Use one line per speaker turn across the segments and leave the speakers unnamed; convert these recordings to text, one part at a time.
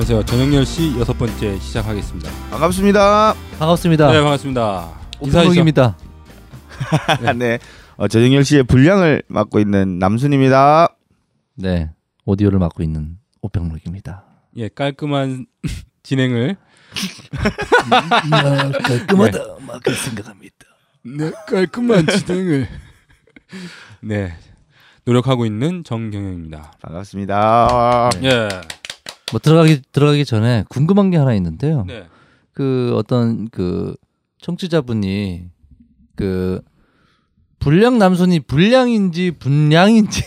안녕하세요. 저녁 10시 여섯 번째 시작하겠습니다.
반갑습니다.
반갑습니다.
네, 반갑습니다.
오픈북입니다.
네. 어, 저정열 씨의 분량을 맡고 있는 남순입니다.
네, 오디오를 맡고 있는 오평록입니다.
예, 깔끔한 진행을
깔끔하다, 막그 생각합니다.
네, 깔끔한 진행을 네, 노력하고 있는 정경영입니다.
반갑습니다.
예.
뭐 들어가기 들어가기 전에 궁금한 게 하나 있는데요.
네.
그 어떤 그 청취자분이 그 불량 남순이 불량인지 분량인지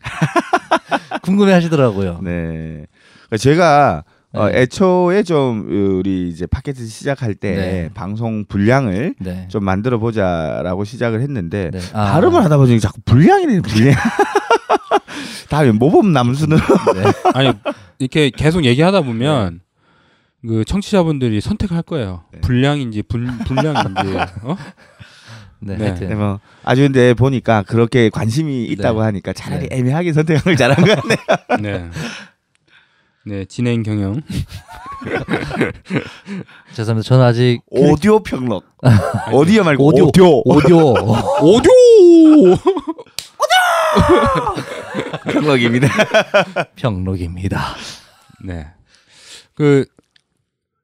궁금해 하시더라고요.
네. 그러니까 제가 어,
네.
애초에 좀 우리 이제 팟캐스트 시작할 때
네.
방송 분량을
네.
좀 만들어 보자라고 시작을 했는데
네. 아,
발음을 하다 보니 자꾸 분량이네 분량. 다음에 모범 남순으로
네.
아니 이렇게 계속 얘기하다 보면 그 청취자분들이 선택할 거예요.
네.
불량인지 분 불량인지 어?
네.
네.
네, 뭐 아주 근데 보니까 그렇게 관심이 있다고
네.
하니까 차라리
네.
애매하게 선택한 걸 잘한 것 같네.
네. 네, 진행 경영.
죄송합니다. 저는 아직
오디오 평론. 오디오 말고
오디오.
오디오.
오디오
오디오.
평론입니다.
평록입니다.
네. 그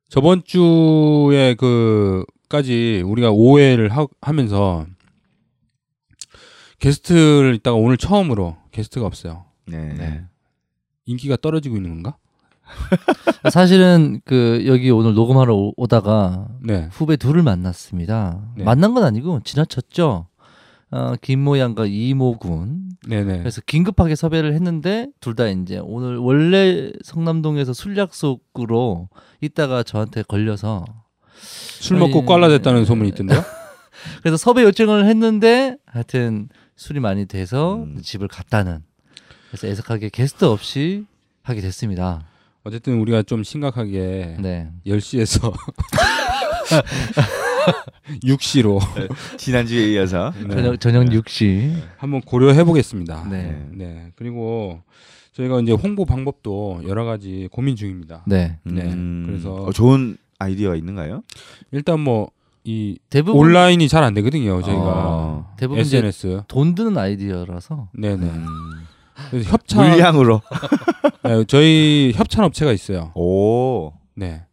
저번 주에 그까지 우리가 오해를 하, 하면서 게스트를 있다가 오늘 처음으로 게스트가 없어요.
네.
네.
인기가 떨어지고 있는 건가?
사실은 그 여기 오늘 녹음하러 오- 오다가
네.
후배 둘을 만났습니다.
네.
만난 건 아니고 지나쳤죠. 어, 김모 양과 이모 군.
네네.
그래서 긴급하게 섭외를 했는데 둘 다 이제 오늘 원래 성남동에서 술 약속으로 있다가 저한테 걸려서
술 먹고 꽐라댔다는 소문이 있던데요?
그래서 섭외 요청을 했는데 하여튼 술이 많이 돼서
음.
집을 갔다는 그래서 애석하게 게스트 없이 하게 됐습니다.
어쨌든 우리가 좀 심각하게
네.
10시에서 6시로
지난주에 이어서
네.
저녁 저녁 6시.
한번 고려해 보겠습니다.
네.
네. 그리고 저희가 이제 홍보 방법도 여러 가지 고민 중입니다.
네.
네.
음,
그래서-
어, 좋은 아이디어가 있는가요?
일단 뭐 이
대부분
온라인이 잘 안 되거든요. 저희가
어.
대부분
SNS.
돈 드는 아이디어라서
네네.
음,
협찬
물량으로.
네, 저희 협찬 업체가 있어요.
오.
네.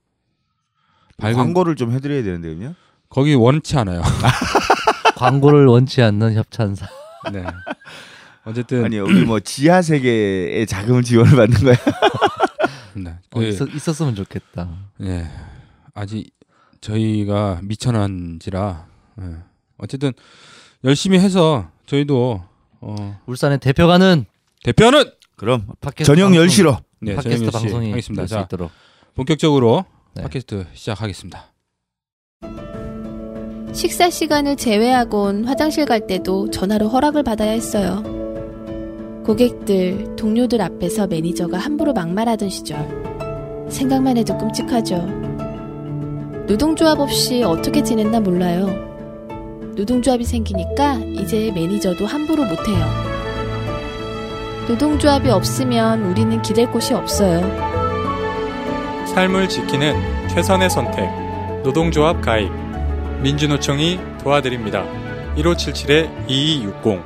밝은
광고를 좀 해드려야 되는데 그러면?
거기 원치 않아요.
광고를 원치 않는 협찬사.
네. 어쨌든
아니 여기 뭐 지하 세계의 자금 지원을 받는 거야?
네.
어,
그,
있었, 있었 으면 좋겠다.
네. 아직 저희가 미천한지라 네. 어쨌든 열심히 해서 저희도 어,
울산의 대표가는
대표는
그럼
팟캐스트
저녁
방송-
10시로
네,
팟캐스트
저녁 10시
방송이
하겠습니다.
될수
자,
있도록.
본격적으로
네.
팟캐스트 시작하겠습니다.
식사 시간을 제외하곤 화장실 갈 때도 전화로 허락을 받아야 했어요. 고객들, 동료들 앞에서 매니저가 함부로 막말하던 시절. 생각만 해도 끔찍하죠. 노동조합 없이 어떻게 지냈나 몰라요. 노동조합이 생기니까 이제 매니저도 함부로 못해요. 노동조합이 없으면 우리는 기댈 곳이 없어요.
삶을 지키는 최선의 선택. 노동조합 가입. 민주노총이 도와드립니다. 1577-2260.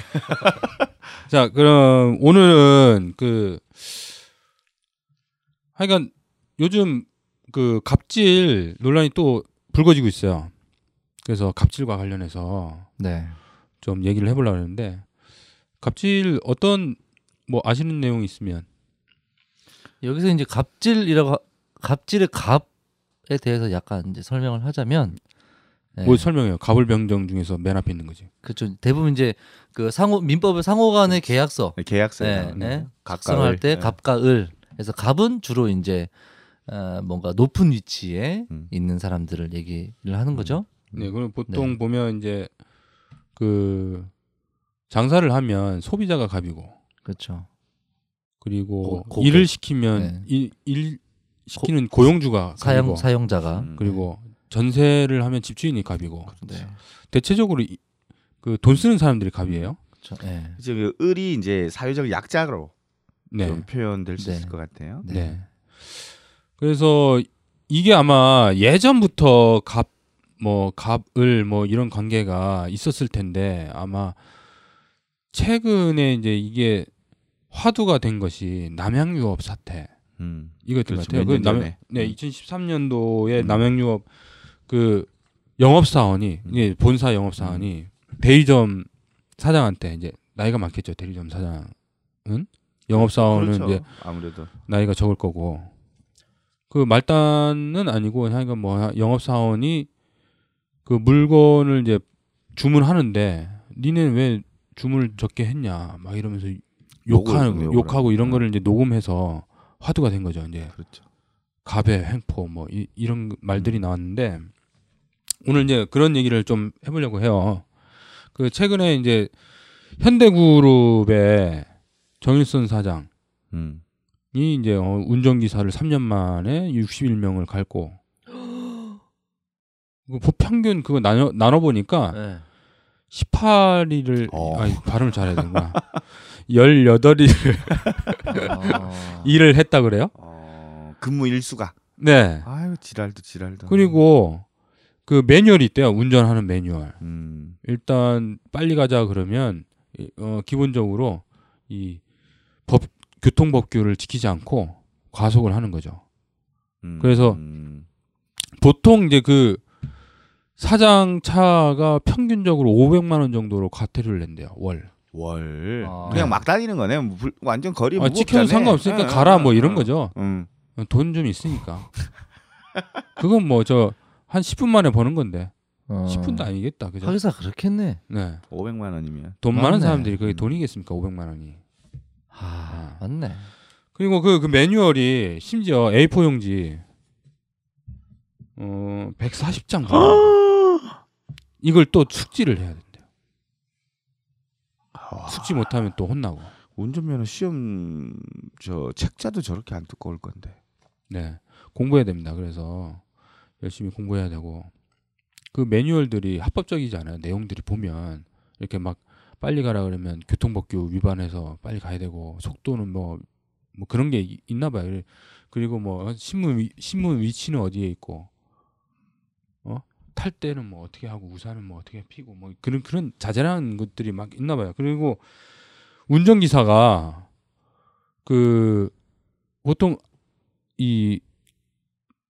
자, 그럼 오늘은 그 하여간 요즘 그 갑질 논란이 또 불거지고 있어요. 그래서 갑질과 관련해서
네.
좀 얘기를 해보려고 하는데 갑질 어떤 뭐 아시는 내용이 있으면
여기서 이제 갑질이라고 하- 갑질의 갑에 대해서 약간 이제 설명을 하자면 네.
뭐 설명해요. 갑을병정 중에서 맨 앞에 있는 거지.
그렇죠. 대부분 이제 그 상호 민법의 상호 간의 계약서
네, 계약서.
네, 네. 각성할 때
네.
갑과 을. 그래서 갑은 주로 이제 어, 뭔가 높은 위치에
음.
있는 사람들을 얘기를 하는 거죠.
네, 그럼 보통
네.
보면 이제 그 장사를 하면 소비자가 갑이고
그렇죠.
그리고
고-.
일을 시키면
네.
일, 일 시키는 고 용주가
사용
갑이고
사용자가
음.
그리고 전세를 하면 집주인이 갑이고
네.
대체적으로 그 돈 쓰는 사람들이 갑이에요.
그렇죠. 네.
이제 그 을이 이제 사회적 약자로
네.
좀 표현될 수
네.
있을 것 같아요.
네. 그래서 이게 아마 예전부터 갑, 뭐, 갑을 뭐 이런 관계가 있었을 텐데 아마 최근에 이제 이게 화두가 된 것이 남양유업 사태
음.
이것들
그렇죠.
같아요. 그 남. 네,
음.
2013년도에
음.
남양유업 그 영업사원이
음.
이게 본사 영업사원이 대리점 사장한테 이제 나이가 많겠죠. 대리점 사장은 영업사원은
그렇죠.
이제
아무래도
나이가 적을 거고 그 말단은 아니고 그냥 뭐 영업 사원이 그 물건을 이제 주문하는데 니네 왜 주문을 적게 했냐 막 이러면서 욕하는
욕을,
욕하고 이런. 거를 이제 녹음해서 화두가 된 거죠 이제
그렇죠.
갑의 횡포 뭐 이, 이런
음.
말들이 나왔는데 오늘 이제 그런 얘기를 좀 해보려고 해요. 그 최근에 이제 현대그룹의 정일선 사장
음.
이 이제 어, 운전기사를 3년 만에 61명을 갈고 그 평균 그거 나눠 나눠 보니까
네.
18일을
어.
아니 발음을 잘해야 되구나. 18일을
어.
일을 했다 그래요?
어, 근무 일수가
네.
아유 지랄도 지랄도.
그리고 그 매뉴얼이 있대요. 운전하는 매뉴얼.
음.
일단 빨리 가자 그러면 이- 어 기본적으로 이 법 교통 법규를 지키지 않고 과속을 하는 거죠.
음.
그래서
음.
보통 이제 그 사장 차가 평균적으로 500만 원 정도로 과태료를 낸대요 월.
월
아.
그냥
네.
막 다니는 거네. 뭐 불- 완전 거리
아,
무겁잖아.
찍혀도 상관없으니까
응,
가라
응,
뭐 이런
응.
거죠.
응.
돈좀 있으니까. 그건 뭐 저 한 10분 만에 버는 건데
어.
10분도 아니겠다 그죠?
하기사 그렇겠네.
네.
500만 원이면
돈 많은
맞네.
사람들이 그게
음.
돈이겠습니까 500만 원이.
아, 맞네.
그리고 그, 그 매뉴얼이 심지어 A4 용지 어 140장 이걸 또 숙지를 해야 된대요.
아,
숙지 못하면 또 혼나고.
운전면허 시험 저 책자도 저렇게 안 두꺼울 건데.
네. 공부해야 됩니다. 그래서 열심히 공부해야 되고 그 매뉴얼들이 합법적이지 않아요. 내용들이 보면 이렇게 막 빨리 가라 그러면 교통법규 위반해서 빨리 가야 되고 속도는 뭐뭐 그런 게 이- 있나 봐요. 그리고 뭐 신문 위, 신문 위치는 어디에 있고 어? 탈 때는 뭐 어떻게 하고 우산은 뭐 어떻게 피고 뭐 그런 그런 자잘한 것들이 막 있나 봐요. 그리고 운전기사가 그 보통 이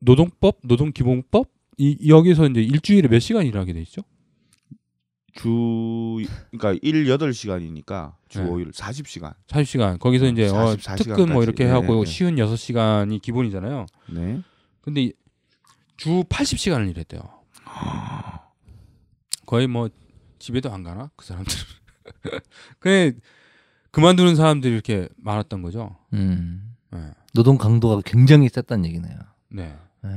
노동법, 노동기본법 이 여기서 이제 일주일에 몇 시간 일하게 돼 있죠?
주 그러니까 일 8시간이니까 주
네.
5일 40시간.
40시간. 거기서 이제 어,
44
특근 뭐 이렇게. 하고
네, 네.
쉬운 6시간이 기본이잖아요.
네.
근데 이- 주 80시간을 일했대요. 거의 뭐 집에도 안 가나 그 사람들. 그래 그만두는 사람들이 이렇게 많았던 거죠.
음.
네.
노동 강도가 굉장히 셌다는 얘기네요.
네.
예.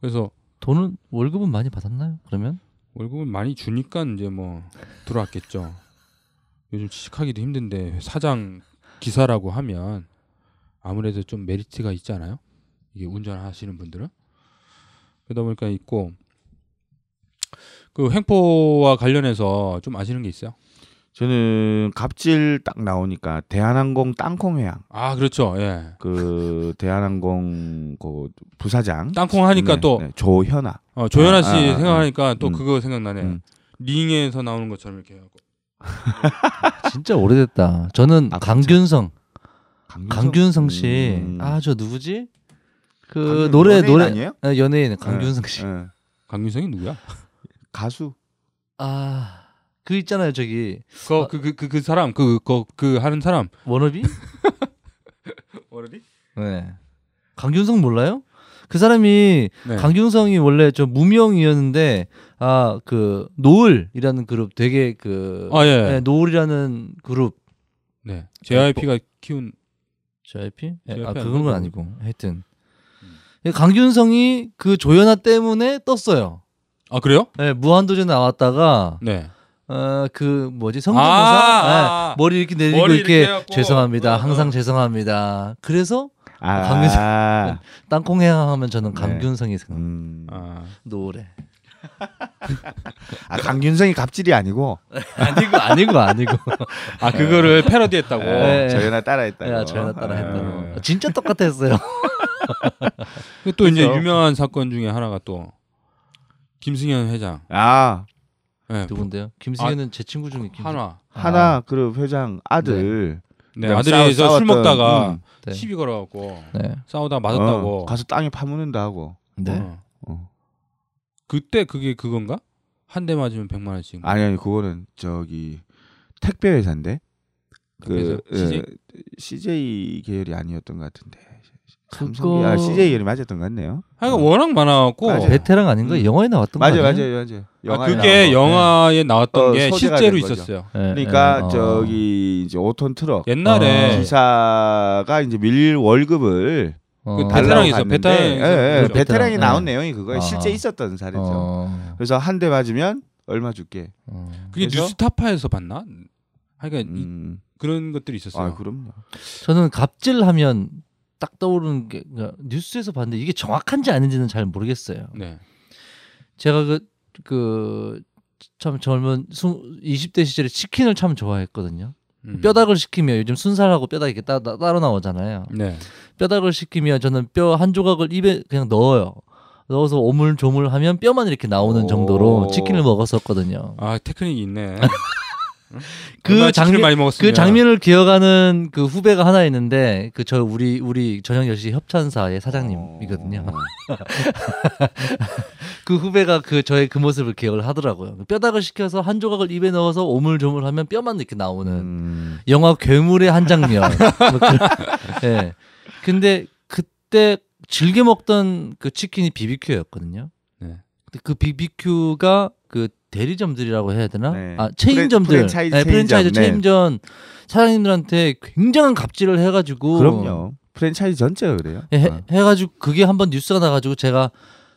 그래서
돈은 월급은 많이 받았나요? 그러면?
월급을 많이 주니까 이제 뭐 들어왔겠죠. 요즘 취직하기도 힘든데 사장 기사라고 하면 아무래도 좀 메리트가 있지 않아요? 이게 운전하시는 분들은 그러다 보니까 있고 그 횡포와 관련해서 좀 아시는 게 있어요?
저는 갑질 딱 나오니까 대한항공 땅콩 회항
아 그렇죠. 예.
그 대한항공 그 부사장
땅콩 하니까
네,
또
네, 조현아
어, 조연아 씨
아, 아, 아,
생각하니까 또
음.
그거 생각나네.
음.
링에서 나오는 것처럼 이렇게 하고.
진짜 오래됐다. 저는
아,
강균성,
강균성,
강균성 씨.
음.
아, 저 누구지? 그 노래
연예인
노래
아니에요?
아, 연예인 강균성 씨.
예.
강민성이 누구야?
가수
아, 그 있잖아요, 저기
그그그그 사람 그 그 그 하는 사람.
워너비?
어디?
네. 강균성 몰라요? 그 사람이
네.
강균성이 원래 저 무명이었는데 아 그 노을이라는 그룹 되게 그
아, 예.
네, 노을이라는 그룹
네. JYP가 키운
JYP? 예,
JYP
아
아니고?
그건 건 아니고 하여튼 강균성이 그 조연아 때문에 떴어요.
아 그래요?
네, 무한도전 나왔다가
네.
어그 뭐지 성대모사
아,
네, 머리 이렇게 내리고
머리
이렇게,
이렇게.
죄송합니다
어,
항상
어.
죄송합니다. 그래서
아,
강균성. 땅콩 해양하면 저는
네.
강균성이 생각.
음.
아
노래.
아 강균성이 갑질이 아니고
아니고 아니고 아니고.
아 그거를 패러디했다고.
네.
저연아 따라했다고.
야 저희가 따라
예.
했다고. 진짜 똑같았어요.
그또 이제
그래서-
유명한 사건 중에 하나가 또 김승현 회장.
아
네,
누군데요? 김승현은 제 친구 중에 김
한화.
하나 그룹 회장 아들
네,
그냥
아들이 저술 먹다가
음.
네.
시비 걸어갖고
네.
싸우다 맞았다고.
어, 가서 땅에 파묻는다 하고.
네.
어.
어.
그때 그게 그건가? 한 대 맞으면 100만 원씩.
아니 아니 그거는 저기 택배 회사인데 그
회사? CJ?
예, CJ 계열이 아니었던 것 같은데.
그거-
삼성이 아 CJ 계열이 맞았던 것 같네요.
하여간 워낙 많아갖고.
맞아요.
베테랑 아닌가?
음.
영화에 나왔던
맞아요,
거 아니에요?
맞아요, 맞아요.
아,
영화에
그게
나온 거.
영화에 나왔던
어,
게 실제로. 있었어요.
네,
그러니까
네. 어.
저기 이제 5톤 트럭
옛날에
어.
기사가 이제 밀 월급을
어.
그 베테랑이
갔는데,
베테랑이
예, 예,
있었죠.
베테랑이
베테랑,
나온
네.
내용이 그거예요.
아.
실제 있었던 사례죠.
어.
그래서 한 대 맞으면 얼마 줄게.
어.
그게
그래서-
뉴스타파에서 봤나? 하여간 이-
음.
그런 것들이 있었어요.
아 그럼요.
저는 갑질하면 딱 떠오르는 게 그러니까 뉴스에서 봤는데 이게 정확한지 아닌지는 잘 모르겠어요.
네.
제가 그 그 참 젊은 수, 20대 시절에 치킨을 참 좋아했거든요.
음.
뼈닭을 시키면 요즘 순살하고 뼈닭이 이렇게 따, 따, 따로 나오잖아요.
네.
뼈닭을 시키면 저는 뼈 한 조각을 입에 그냥 넣어요. 넣어서 오물조물하면 뼈만 이렇게 나오는
오.
정도로 치킨을 먹었었거든요.
아 테크닉이 있네.
그 장면-
많이 먹었으면
그 장면을 기억하는 그 후배가 하나 있는데 그 저 우리 우리 저녁 10시 협찬사의 사장님이거든요.
어.
그 후배가 그 저의 그 모습을 기억을 하더라고요. 뼈닭을 시켜서 한 조각을 입에 넣어서 오물조물하면 뼈만 이렇게 나오는
음.
영화 괴물의 한 장면. 뭐 예. 근데 그때 즐겨 먹던 그 치킨이 비비큐였거든요.
네.
근데 그 BBQ가 그 대리점들이라고 해야 되나?
네.
아 체인점들,
프랜- 프랜차이즈
네, 프랜차이즈
체인점, 네.
체인점 사장님들한테 굉장한 갑질을 해가지고
그럼요. 프랜차이즈 전체가 그래요.
해,
어.
해가지고 그게 한번 뉴스가 나가지고 제가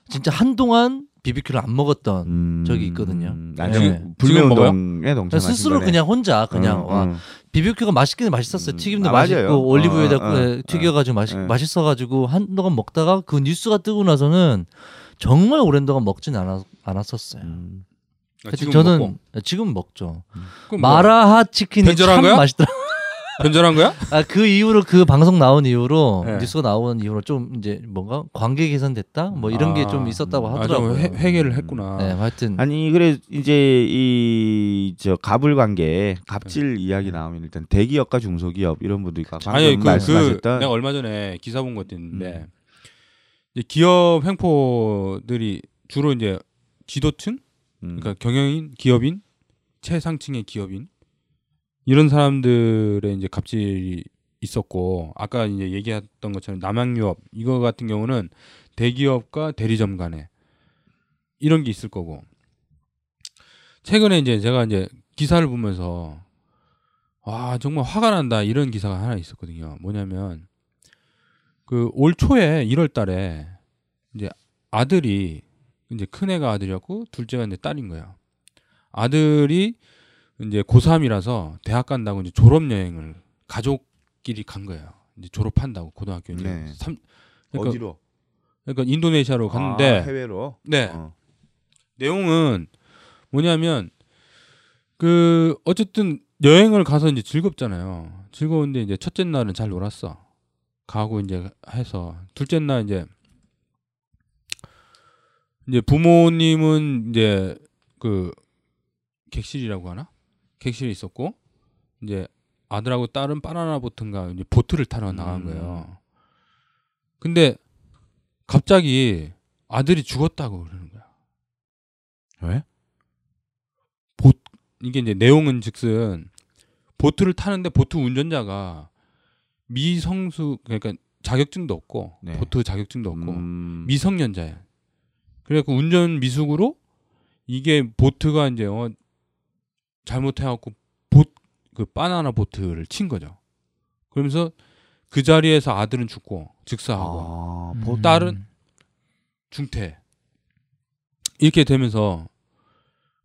진짜 한동안 BBQ를 안 먹었던
음.
적이 있거든요.
아,
네.
지금
먹어요?
동참하신
스스로. 그냥 혼자 그냥
음,
와
음.
비비큐가 맛있긴 맛있었어요.
음.
튀김도
아,
맛있고
맞아요.
올리브유에다
어, 어,
에, 튀겨가지고 맛있
어.
맛있어가지고 한동안 먹다가 그 뉴스가 뜨고 나서는 정말 오랜 동안 먹진 않았, 않았었어요.
음.
아,
그래서
지금
저는
먹고.
지금 먹죠.
뭐,
마라하 치킨이 참
거야?
맛있더라.
변절한 거야?
아, 그 이후로 그 방송 나온 이후로
네.
뉴스가 나온 이후로 좀 이제 뭔가 관계 개선됐다 뭐 이런 게좀
아,
있었다고
아, 좀
하더라고요.
회, 회개를 했구나.
네, 하여튼
아니 그래 이제 이 저 갑을 관계 갑질 이야기 나오면 일단 대기업과 중소기업 이런 분들이
아니 그, 그
말씀하셨던
내가 얼마 전에 기사 본 것도 있는데
음.
기업 횡포들이 주로 이제 지도층,
음.
그러니까 경영인, 기업인, 최상층의 기업인 이런 사람들의 이제 갑질이 있었고 아까 이제 얘기했던 것처럼 남양유업 이거 같은 경우는 대기업과 대리점 간에 이런 게 있을 거고 최근에 이제 제가 이제 기사를 보면서 와 정말 화가 난다 이런 기사가 하나 있었거든요. 뭐냐면 그 올 초에 1월 달에 이제 아들이 이제 큰 애가 아들이었고 둘째가 이제 딸인 거예요. 아들이 이제 고3이라서 대학 간다고 이제 졸업 여행을 가족끼리 간 거예요. 이제 졸업한다고 고등학교 이제
네.
삼 그러니까,
어디로?
그러니까 인도네시아로 갔는데
아, 해외로.
네.
어.
내용은 뭐냐면 그 어쨌든 여행을 가서 이제 즐겁잖아요. 즐거운데 이제 첫째 날은 잘 놀았어. 가고 이제 해서 둘째 날 이제 이제 부모님은 이제 그 객실이라고 하나? 객실에 있었고 이제 아들하고 딸은 바나나 보트인가 이제 보트를 타러 나간
음.
거예요. 근데 갑자기 아들이 죽었다고 그러는 거야.
왜?
보 이게 이제 내용은 즉슨 보트를 타는데 보트 운전자가 미성수 그러니까 자격증도 없고
네.
보트 자격증도 없고
음.
미성년자예요. 그래갖고 운전 미숙으로 이게 보트가 이제 어 잘못해갖고 보그 바나나 보트를 친 거죠. 그러면서 그 자리에서 아들은 죽고 즉사하고
아,
음.
보...
딸은? 중퇴 이렇게 되면서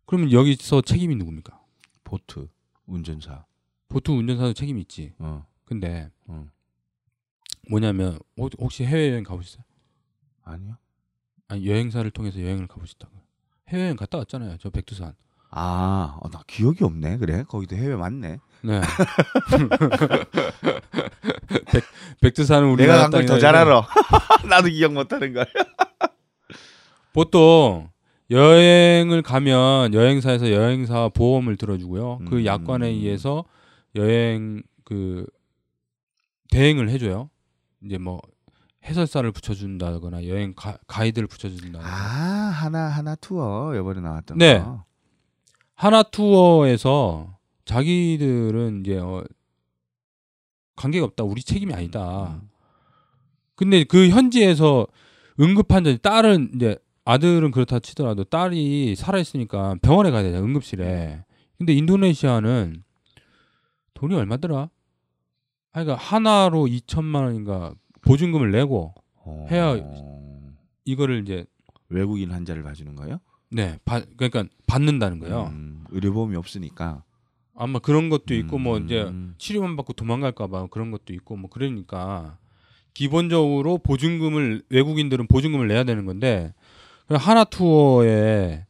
그러면 여기서 책임이 누굽니까?
보트 운전사.
보트 운전사도 책임이 있지.
어.
근데
어.
뭐냐면 혹- 혹시 해외 여행 가보셨어요?
아니요.
아니 여행사를 통해서 여행을 가보셨다고. 해외여행 갔다 왔잖아요. 저 백두산.
아, 어, 나 기억이 없네. 그래? 거기도 해외 맞네.
네. 백, 백두산은 우리가
내가 간걸더 잘 알아. 나도 기억 못 하는 걸.
보통 여행을 가면 여행사에서 여행사 보험을 들어주고요. 그
음.
약관에 의해서 여행 그 대행을 해줘요. 이제 뭐 해설사를 붙여준다거나 여행 가, 가이드를 붙여준다.
아, 하나 하나 투어 이번에 나왔던
네.
거.
하나 투어에서 자기들은 이제 어, 관계가 없다. 우리 책임이 아니다.
음.
근데 그 현지에서 응급 환자 딸은 이제 아들은 그렇다 치더라도 딸이 살아 있으니까 병원에 가야 되잖아 응급실에. 근데 인도네시아는 돈이 얼마더라? 아, 그러니까 하나로 2천만 원인가 보증금을 내고
어.
해야 이거를 이제
외국인 환자를 봐주는 거예요?
네, 받, 그러니까 받는다는 거예요.
음, 의료보험이 없으니까.
아마 그런 것도 있고 뭐 이제
음.
치료만 받고 도망갈까봐 그런 것도 있고 뭐 그러니까 기본적으로 보증금을 외국인들은 보증금을 내야 되는 건데 하나 투어에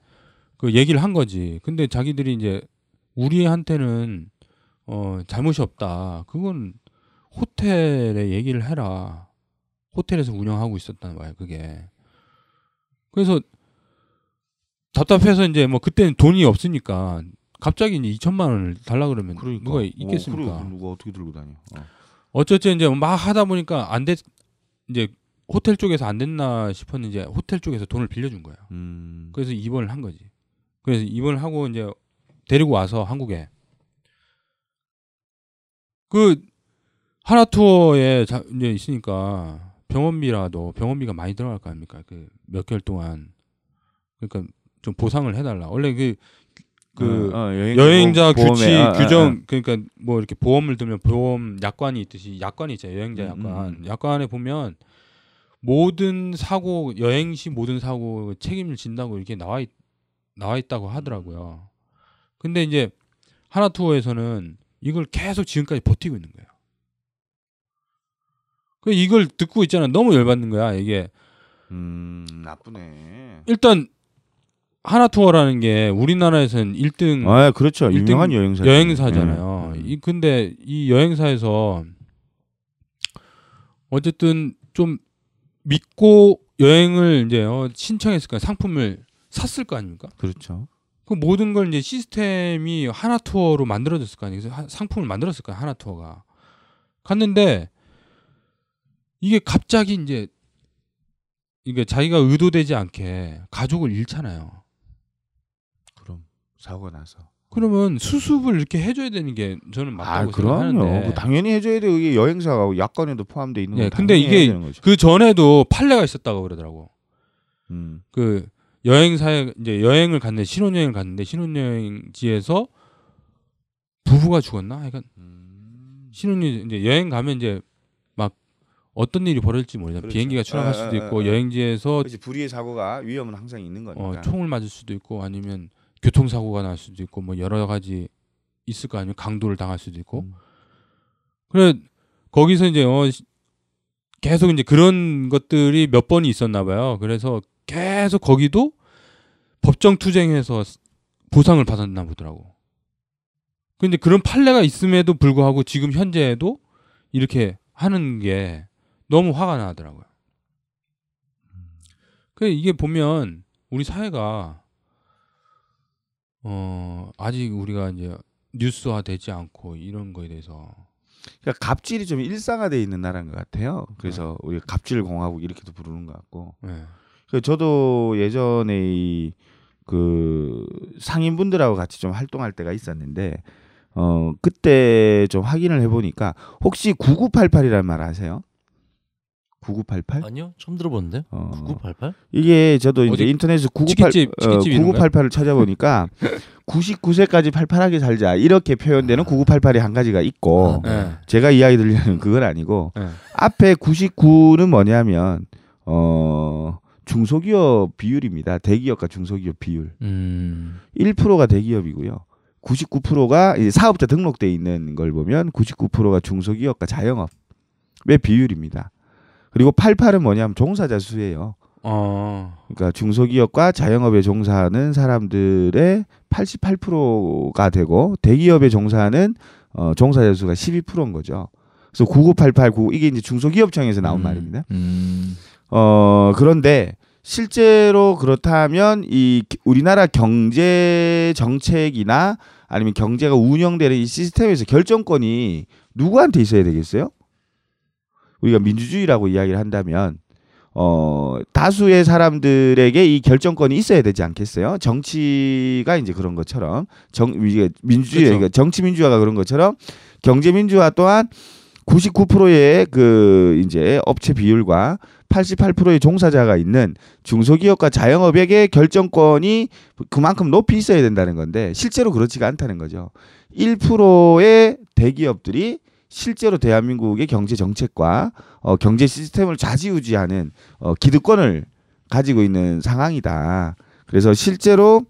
그 얘기를 한 거지. 근데 자기들이 이제 우리한테는 어 잘못이 없다. 그건 호텔에 얘기를 해라. 호텔에서 운영하고 있었다는 거야 그게. 그래서 답답해서 이제 뭐 그때는 돈이 없으니까 갑자기 이제 2천만 원을 달라 그러면
그러니까.
누가
어,
있겠습니까?
그래, 누가 어떻게 들고 다녀? 어.
어쨌든 이제 막 하다 보니까 안 됐, 이제 호텔 쪽에서 안 됐나 싶었는데 호텔 쪽에서 돈을 빌려준 거예요.
음.
그래서 입원을 한 거지. 그래서 입원을 하고 이제 데리고 와서 한국에 그 하나 투어에 자, 이제 있으니까 병원비라도 병원비가 많이 들어갈 거 아닙니까? 그 몇 개월 동안 그러니까 좀 보상을 해달라. 원래 그 그
어, 어, 여행, 보험에,
규칙
아, 아,
규정 그러니까 뭐 이렇게 보험을 들면 보험 약관이 있듯이 약관이 있잖아요 여행자
음,
약관
음.
약관에 보면 모든 사고 여행 시 모든 사고 책임을 진다고 이렇게 나와 있, 나와 있다고 하더라고요 근데 이제 하나 투어에서는 이걸 계속 지금까지 버티고 있는 거예요 그 이걸 듣고 있잖아 너무 열받는 거야 이게
음, 나쁘네.
일단 하나 투어라는 게 우리나라에서는 1등
아, 그렇죠.
일등
유명한 여행사.
여행사잖아요.
음.
이 근데 이 여행사에서 어쨌든 좀 믿고 여행을 이제 어, 신청했을까 상품을 샀을 거 아닙니까?
그렇죠.
그 모든 걸 이제 시스템이 하나 투어로 만들어졌을 거 아니에요. 그래서 하- 상품을 만들었을 거야 하나 투어가 갔는데 이게 갑자기 이제 이게 자기가 의도되지 않게 가족을 잃잖아요.
그럼 사고 나서.
그러면 수습을 이렇게 해줘야 되는 게 저는
아,
맞다고
그럼요.
생각하는데
그 당연히 해줘야 돼. 이게 여행사가 약관에도 포함돼 있는 거.
예, 근데 이게 그 전에도 판례가 있었다고 그러더라고.
음.
그 여행사에 이제 여행을 갔는데 신혼여행을 갔는데 신혼여행지에서 부부가 죽었나? 하여간
음.
신혼이 이제 여행 가면 이제 막 어떤 일이 벌어질지 모르잖아.
그렇죠.
비행기가 추락할
아,
수도
아,
있고
아, 아.
여행지에서
그렇지 불의의 사고가 위험은 항상 있는 거니까.
어, 총을 맞을 수도 있고 아니면 교통사고가 날 수도 있고 뭐 여러 가지 있을 거 아니에요. 강도를 당할 수도 있고.
음.
그래 거기서 이제 어 시- 계속 이제 그런 것들이 몇 번이 있었나 봐요. 그래서 계속 거기도 법정 투쟁해서 스- 보상을 받았나 보더라고. 근데 그런 판례가 있음에도 불구하고 지금 현재에도 이렇게 하는 게 너무 화가 나더라고요. 그 이게 보면 우리 사회가 어 아직 우리가 이제 뉴스화 되지 않고 이런 거에 대해서
그러니까 갑질이 좀 일상화돼 있는 나라인 것 같아요. 그래서
네.
우리가 갑질 공화국 이렇게도 부르는 것 같고.
예.
그 저도 예전에 이 그 상인분들하고 같이 좀 활동할 때가 있었는데 어 그때 좀 확인을 해보니까 혹시 9988이라는 말 아세요? 9988?
아니요 처음 들어보는데
어,
9988
이게 저도 이제 인터넷에서 998
치킨집,
어,
치킨집 이런 거야?
9988을 찾아보니까 99세까지 팔팔하게 살자 이렇게 표현되는 9988이 한 가지가 있고
아,
예.
제가 이야기 드리려는 그건 아니고
예.
앞에 99는 뭐냐면 어 중소기업 비율입니다. 대기업과 중소기업 비율.
음.
1%가 대기업이고요. 99%가 이제 사업자 등록돼 있는 걸 보면 99%가 중소기업과 자영업의 비율입니다. 그리고 88은 뭐냐면 종사자 수예요.
어.
그러니까 중소기업과 자영업에 종사하는 사람들의 88%가 되고 대기업에 종사하는 어, 종사자 수가 12%인 거죠. 그래서 99889 이게 이제 중소기업청에서 나온
음,
말입니다.
음.
어 그런데 실제로 그렇다면 이 기- 우리나라 경제 정책이나 아니면 경제가 운영되는 이 시스템에서 결정권이 누구한테 있어야 되겠어요? 우리가 민주주의라고 이야기를 한다면 어 다수의 사람들에게 이 결정권이 있어야 되지 않겠어요? 정치가 이제 그런 것처럼 정 이게 민주주의
그쵸.
그러니까 정치 민주화가 그런 것처럼 경제 민주화 또한 99%의 그 이제 업체 비율과 88%의 종사자가 있는 중소기업과 자영업에게 결정권이 그만큼 높이 있어야 된다는 건데 실제로 그렇지가 않다는 거죠. 1%의 대기업들이 실제로 대한민국의 경제 정책과 어, 경제 시스템을 좌지우지하는 어, 기득권을 가지고 있는 상황이다. 그래서 실제로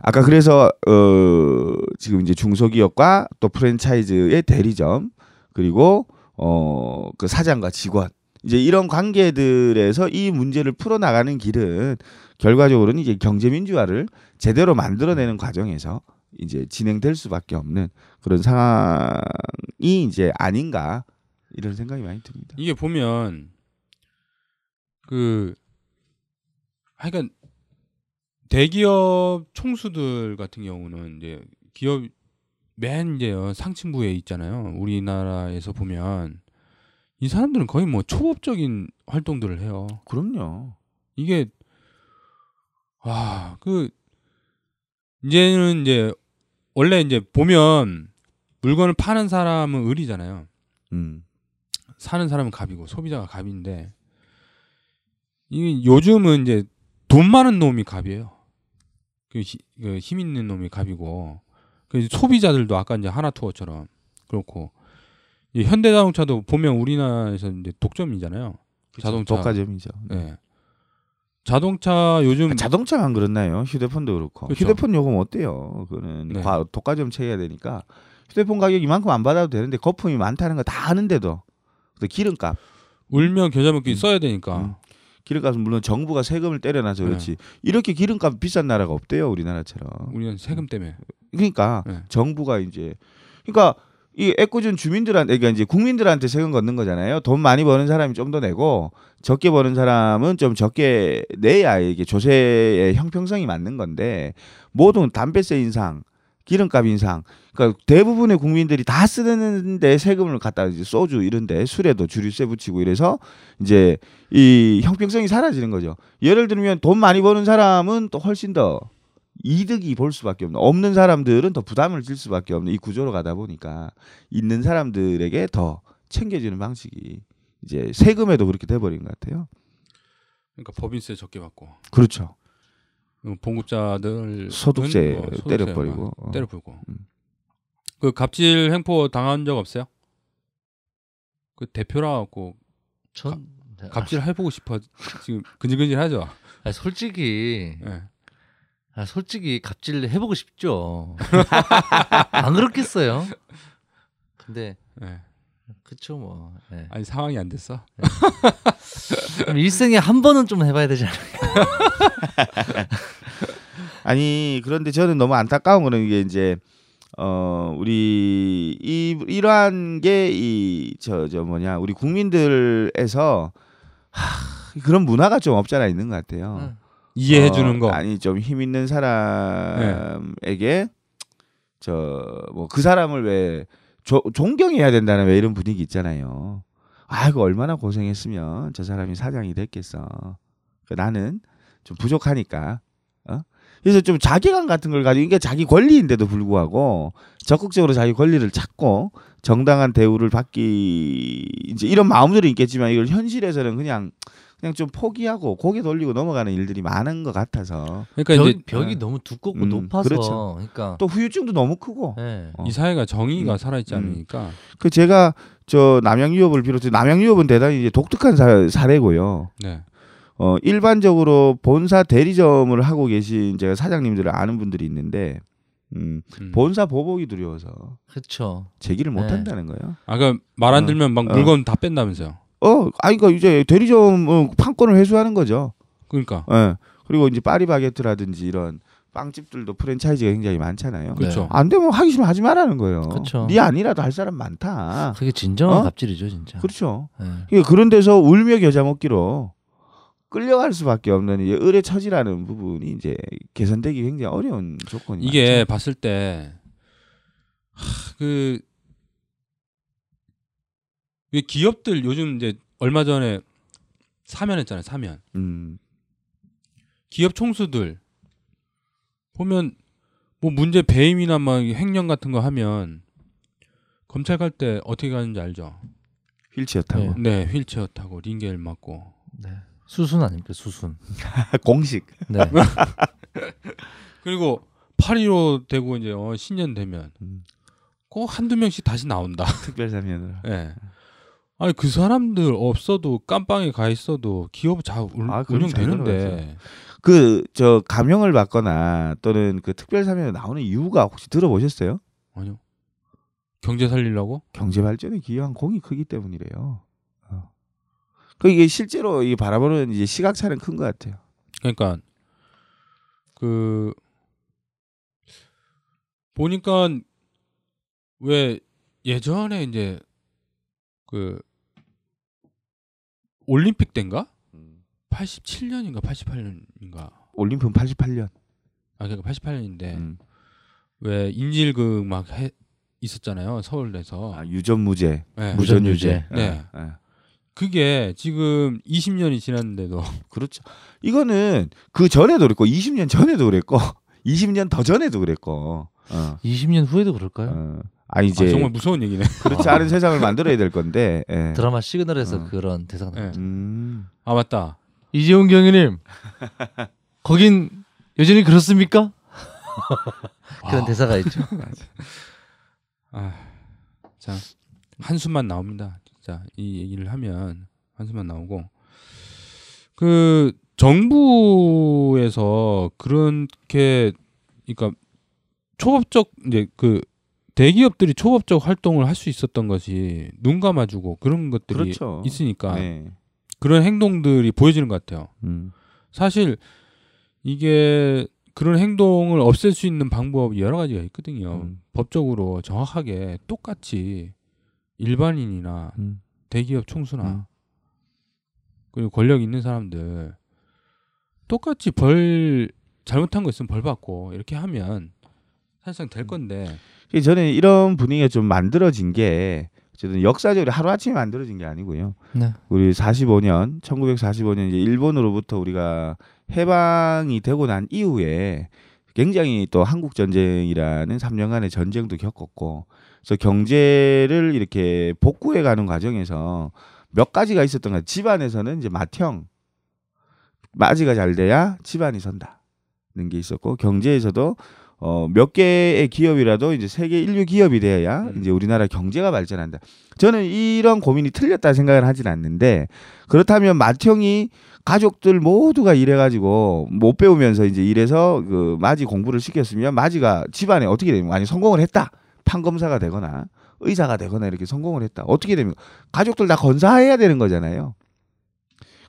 아까 그래서 어, 지금 이제 중소기업과 또 프랜차이즈의 대리점 그리고 어, 그 사장과 직원 이제 이런 관계들에서 이 문제를 풀어 나가는 길은 결과적으로는 이제 경제 민주화를 제대로 만들어내는 과정에서 이제 진행될 수밖에 없는 그런 상황이 이제 아닌가 이런 생각이 많이 듭니다.
이게 보면 그 하여간 대기업 총수들 같은 경우는 이제 기업 맨 이제 상층부에 있잖아요. 우리나라에서 보면 이 사람들은 거의 뭐 초법적인 활동들을 해요.
그럼요.
이게 와그 이제는 이제 원래 이제 보면 물건을 파는 사람은 을이잖아요.
음.
사는 사람은 갑이고 소비자가 갑인데 이 요즘은 이제 돈 많은 놈이 갑이에요. 그, 히, 그힘 있는 놈이 갑이고 그 소비자들도 아까 이제 하나투어처럼 그렇고 이 현대자동차도 보면 우리나라에서 이제 독점이잖아요. 자동차.
독과점이죠.
예. 자동차 요즘
아, 자동차만 그렇나요? 휴대폰도 그렇고.
그렇죠.
휴대폰 요금 어때요? 그거는
네.
과- 독과점 체해야 되니까 휴대폰 가격 이만큼 안 받아도 되는데 거품이 많다는 거 다 아는데도 또 기름값
울면 겨자 먹기
음.
써야 되니까
음. 기름값은 물론 정부가 세금을 때려놔서
네.
그렇지 이렇게 기름값 비싼 나라가 없대요 우리나라처럼
우리는 세금 때문에
그러니까
네.
정부가 이제 그러니까 이 애꿎은 주민들한테 그러니까 이제 국민들한테 세금 걷는 거잖아요 돈 많이 버는 사람이 좀 더 내고 적게 버는 사람은 좀 적게 내야 이게 조세의 형평성이 맞는 건데 모든 담배세 인상 기름값 인상 그러니까 대부분의 국민들이 다 쓰는데 세금을 갖다 이제 소주 이런데 술에도 주류세 붙이고 이래서 이제 이 형평성이 사라지는 거죠. 예를 들면 돈 많이 버는 사람은 또 훨씬 더 이득이 볼 수밖에 없는 없는 사람들은 더 부담을 질 수밖에 없는 이 구조로 가다 보니까 있는 사람들에게 더 챙겨주는 방식이 이제 세금에도 그렇게 돼버린 것 같아요.
그러니까 법인세 적게 받고
그렇죠.
어, 봉급자들
소득세
어, 소득세
때려버리고. 어.
때려버리고
음.
그 갑질 행포 당한 적 없어요? 그 대표라 갖고
전
갑질 해보고 싶어 지금 근질근질하죠.
아, 솔직히
예.
아, 솔직히 갑질 해보고 싶죠. 안 그렇겠어요. 근데
예.
그쵸 뭐. 예.
아니 상황이 안 됐어.
그럼 일생에 한 번은 좀 해봐야 되지 않아요?
아니 그런데 저는 너무 안타까운 거는 이게 이제 어 우리 이 이러한 게 이 저저 뭐냐 우리 국민들에서 하, 그런 문화가 좀 없잖아 있는 것 같아요.
응.
이해해
어,
주는 거.
아니 좀 힘 있는 사람에게 저 뭐 그 사람을 왜 조, 존경해야 된다는 왜 이런 분위기 있잖아요. 아이고 얼마나 고생했으면 저 사람이 사장이 됐겠어. 그 나는 좀 부족하니까. 어? 그래서 좀 자기감 같은 걸 가지고 이게 자기 권리인데도 불구하고 적극적으로 자기 권리를 찾고 정당한 대우를 받기 이제 이런 마음들이 있겠지만 이걸 현실에서는 그냥 그냥 좀 포기하고 고개 돌리고 넘어가는 일들이 많은 것 같아서
그러니까
벽,
이제
벽이 너무 두껍고
음,
높아서
그렇죠.
그러니까
또 후유증도 너무 크고
예.
어.
이 사회가 정의가
음.
살아있지
음.
않으니까
그 제가 저 남양 유업을 비롯해 남양 유업은 대단히 이제 독특한 사, 사례고요.
네.
어 일반적으로 본사 대리점을 하고 계신 제가 사장님들을 아는 분들이 있는데 음,
음.
본사 보복이 두려워서
그렇죠.
제기를 못
네.
한다는 거예요.
아까 말안
어.
들면 막
어.
물건 다 뺀다면서요.
어, 아니 그러니까 이제 대리점 어, 판권을 회수하는 거죠.
그러니까
예. 그리고 이제 파리바게트라든지 이런 빵집들도 프랜차이즈가 굉장히 많잖아요.
그렇죠.
안 되면 하기 싫으면 하지 말라는 거예요.
그렇죠.
네 아니라도 할 사람 많다.
그게 진정한
어?
갑질이죠, 진짜.
그렇죠.
예.
그러니까 그런 데서 울며 겨자 먹기로 끌려갈 수밖에 없는 이제 을의 처지라는 부분이 이제 개선되기 굉장히 어려운 조건이
이게
많죠.
봤을 때 그 왜 기업들 요즘 이제 얼마 전에 사면했잖아요. 사면.
음,
기업 총수들 보면 뭐 문제 배임이나 막 횡령 같은 거 하면 검찰 갈 때 어떻게 가는지 알죠?
휠체어 타고
네, 휠체어 타고 링겔 맞고.
네. 수순 아닙니까, 수순.
공식
네.
그리고 8.15 되고 이제 어, 신년 되면
음.
꼭 한두 명씩 다시 나온다.
특별 사면으로.
예. 아니 그 사람들 없어도 깜빵에 가 있어도 기업 잘 운-
아,
운영되는데
그 저 감형을 받거나 또는 그 특별 사면에 나오는 이유가 혹시 들어보셨어요?
아니요 경제 살리려고
경제 발전에 기여한 공이 크기 때문이래요. 어. 그 이게 실제로 이 바라보는 이제 시각차는 큰 것 같아요.
그러니까 그 보니까 왜 예전에 이제 그 올림픽 때인가 87년인가 88년인가
올림픽 88년.
아 그러니까 88년인데
음.
왜 인질극 막 해, 있었잖아요 서울에서
아, 유전무죄.
네.
무전유죄.
네.
예, 예.
그게 지금 20년이 지났는데도
그렇죠. 이거는 그 전에도 그랬고 20년 전에도 그랬고 20년 더 전에도 그랬고. 어.
20년 후에도 그럴까요?
어. 아 이제
아, 정말 무서운 얘기네.
그렇지 않은 세상을 만들어야 될 건데. 예.
드라마 시그널에서
어.
그런 대사가
네.
나왔죠.
음.
아 맞다.
이재용 경위님, 거긴 여전히 그렇습니까? 그런
아.
대사가 있죠.
아, 자 한숨만 나옵니다. 진짜 이 얘기를 하면 한숨만 나오고 그 정부에서 그렇게 그러니까 초법적 이제 그 대기업들이 초법적 활동을 할 수 있었던 것이 눈 감아주고 그런 것들이
그렇죠.
있으니까
네.
그런 행동들이 보여지는 것 같아요.
음.
사실 이게 그런 행동을 없앨 수 있는 방법이 여러 가지가 있거든요.
음.
법적으로 정확하게 똑같이 일반인이나
음.
대기업 총수나
음.
그리고 권력 있는 사람들 똑같이 벌 잘못한 거 있으면 벌 받고 이렇게 하면 사실상 될 건데
그래서 저는 이런 분위기가 좀 만들어진 게 어쨌든 역사적으로 하루 아침에 만들어진 게 아니고요.
네.
우리 45년, 1945년 이제 일본으로부터 우리가 해방이 되고 난 이후에 굉장히 또 한국 전쟁이라는 3년간의 전쟁도 겪었고, 그래서 경제를 이렇게 복구해 가는 과정에서 몇 가지가 있었던 것 집안에서는 이제 맏형, 맞이가 잘 돼야 집안이 선다는 게 있었고, 경제에서도 어, 몇 개의 기업이라도 이제 세계 인류 기업이 돼야
음.
이제 우리나라 경제가 발전한다. 저는 이런 고민이 틀렸다 생각을 하진 않는데 그렇다면 맏형이 가족들 모두가 일해가지고 못 배우면서 이제 일해서 그 마지 공부를 시켰으면 마지가 집안에 어떻게 되면 만약 성공을 했다 판검사가 되거나 의사가 되거나 이렇게 성공을 했다 어떻게 되면 가족들 다 건사해야 되는 거잖아요.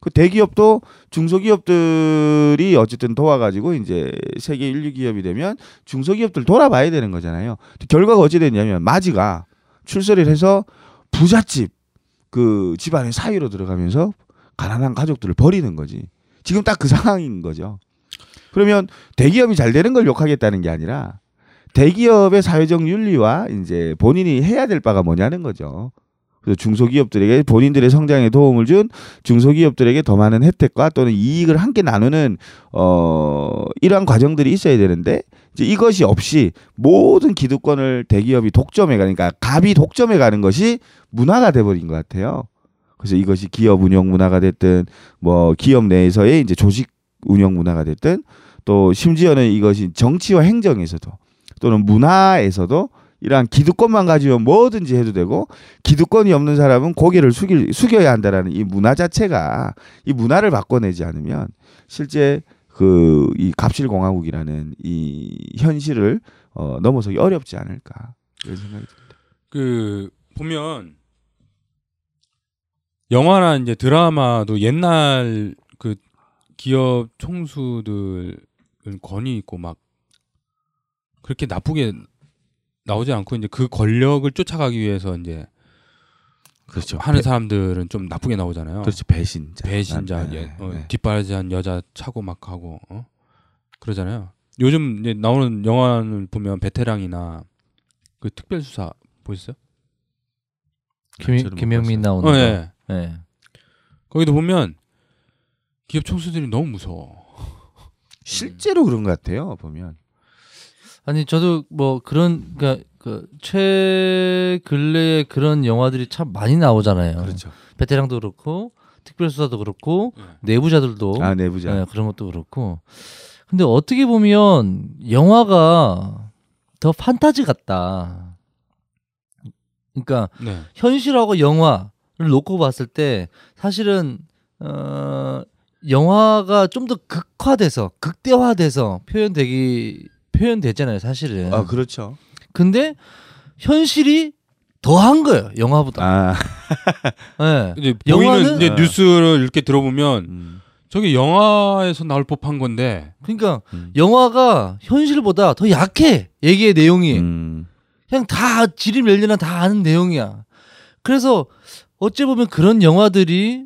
그 대기업도 중소기업들이 어쨌든 도와가지고 이제 세계 인류 기업이 되면 중소기업들 돌아봐야 되는 거잖아요. 결과가 어찌 됐냐면 마지가 출세를 해서 부잣집 그 집안의 사위로 들어가면서 가난한 가족들을 버리는 거지. 지금 딱 그 상황인 거죠. 그러면 대기업이 잘 되는 걸 욕하겠다는 게 아니라 대기업의 사회적 윤리와 이제 본인이 해야 될 바가 뭐냐는 거죠. 그래서 중소기업들에게 본인들의 성장에 도움을 준 중소기업들에게 더 많은 혜택과 또는 이익을 함께 나누는 어 이러한 과정들이 있어야 되는데 이제 이것이 없이 모든 기득권을 대기업이 독점해 가니까 갑이 독점해 가는 것이 문화가 돼 버린 것 같아요. 그래서 이것이 기업 운영 문화가 됐든 뭐 기업 내에서의 이제 조직 운영 문화가 됐든 또 심지어는 이것이 정치와 행정에서도 또는 문화에서도 이러한 기득권만 가지면 뭐든지 해도 되고 기득권이 없는 사람은 고개를 숙일, 숙여야 한다라는 이 문화 자체가 이 문화를 바꿔내지 않으면 실제 그 이 갑실공화국이라는 이 현실을 어, 넘어서기 어렵지 않을까 이런 생각이 듭니다.
그 보면 영화나 이제 드라마도 옛날 그 기업 총수들은 권위 있고 막 그렇게 나쁘게 나오지 않고 이제 그 권력을 쫓아가기 위해서 이제
그렇죠.
하는
배-
사람들은 좀 나쁘게 나오잖아요.
그렇죠. 배신자.
배신자,
네,
예, 어,
네.
뒷바라지한 여자 차고 막 하고 어? 그러잖아요. 요즘 이제 나오는 영화를 보면 베테랑이나 그 특별수사 보셨어요?
김, 김영민. 나오는
어,
거.
예.
예.
거기도 보면 기업 총수들이 너무 무서워.
실제로 그런 것 같아요. 보면.
아니 저도 뭐 그런 그러니까 그 최근래에 그런 영화들이 참 많이 나오잖아요.
그렇죠.
베테랑도 그렇고 특별수사도 그렇고
예.
내부자들도
아 내부자.
예, 그런 것도 그렇고. 근데 어떻게 보면 영화가 더 판타지 같다. 그러니까
네.
현실하고 영화를 놓고 봤을 때 사실은 어 영화가 좀 더 극화돼서 극대화돼서 표현되기 표현되잖아요, 사실은.
아 그렇죠.
근데 현실이 더한 거예요, 영화보다.
아
예.
이제
영화는-
이제
아.
뉴스를 이렇게 들어보면
음,
저게 영화에서 나올 법한 건데
그러니까
음.
영화가 현실보다 더 약해. 얘기의 내용이.
음.
그냥 다 지립 열리나 다 아는 내용이야. 그래서 어찌 보면 그런 영화들이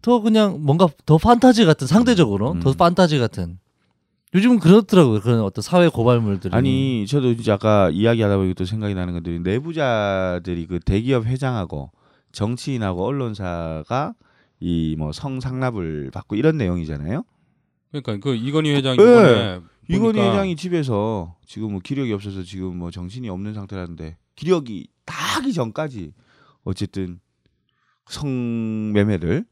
더 그냥 뭔가 더 판타지 같은 상대적으로
음.
더 판타지 같은 요즘은 그렇더라고요. 그런 어떤 사회 고발물들이.
아니 저도 이제 아까 이야기하다 보니까 또 생각이 나는 것들이 내부자들이 그 대기업 회장하고 정치인하고 언론사가 이 뭐 성상납을 받고 이런 내용이잖아요.
그러니까 그 이건희 회장이
예.
이번에
이건희 회장이 집에서 지금 뭐 기력이 없어서 지금 뭐 정신이 없는 상태라는데 기력이 다 하기 전까지 어쨌든 성매매를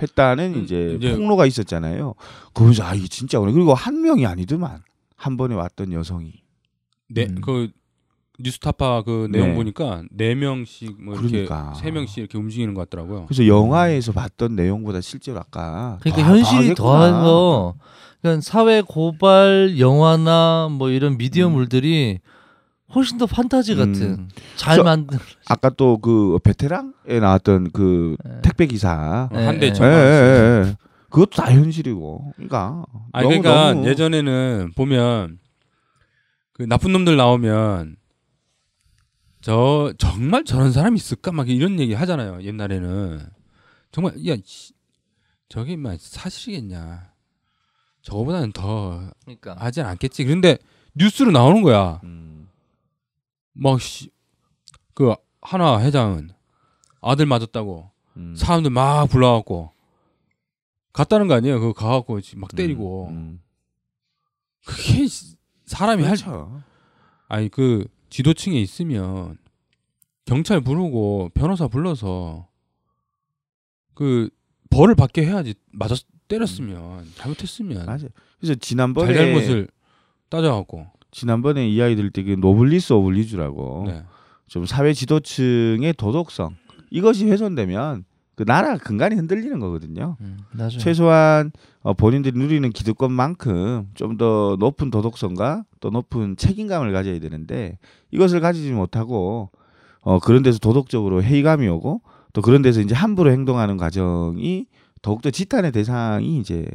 했다는
음,
이제,
이제-
폭로가 있었잖아요. 그러면서 아 이게 진짜 그래. 그리고 한 명이 아니더만 한 번에 왔던 여성이.
네,
음.
그 뉴스타파 그 내용
네.
보니까 네 명씩 뭐 이렇게
그러니까.
세 명씩 이렇게 움직이는 것 같더라고요.
그래서 영화에서 봤던 내용보다 실제로 아까
그러니까
더-
현실이
더.
더해서 그러니까 사회 고발 영화나 뭐 이런 미디어물들이 훨씬 더 판타지 같은
음.
잘
저-
만든
아까 또 그 베테랑에 나왔던 그
예.
택배 기사
예,
한대 천-
예, 예. 그것도 다 현실이고 그러니까 너무,
그러니까
너무
예전에는 보면 그 나쁜 놈들 나오면 저 정말 저런 사람이 있을까 막 이런 얘기 하잖아요. 옛날에는 정말 야 씨, 저게 막 사실이겠냐? 저거보다는 더
그러니까
하진 않겠지. 그런데 뉴스로 나오는 거야.
음,
막그 하나 회장은 아들 맞았다고
음.
사람들 막 불러갖고 갔다는 거 아니에요? 그거 가갖고 막 때리고
음,
그게 시- 사람이 할
그렇죠.
아니 그 지도층에 있으면 경찰 부르고 변호사 불러서 그 벌을 받게 해야지 맞아 때렸으면 잘못했으면
맞아요. 그래서 지난번에
잘잘못을 따져갖고
지난번에 이야기 들을 때그 노블리스 오블리주라고
네.
좀 사회 지도층의 도덕성 이것이 훼손되면 그 나라 근간이 흔들리는 거거든요.
음,
최소한 어, 본인들이 누리는 기득권만큼 좀 더 높은 도덕성과 또 높은 책임감을 가져야 되는데 이것을 가지지 못하고 어, 그런 데서 도덕적으로 회의감이 오고 또 그런 데서 이제 함부로 행동하는 과정이 더욱더 지탄의 대상이 이제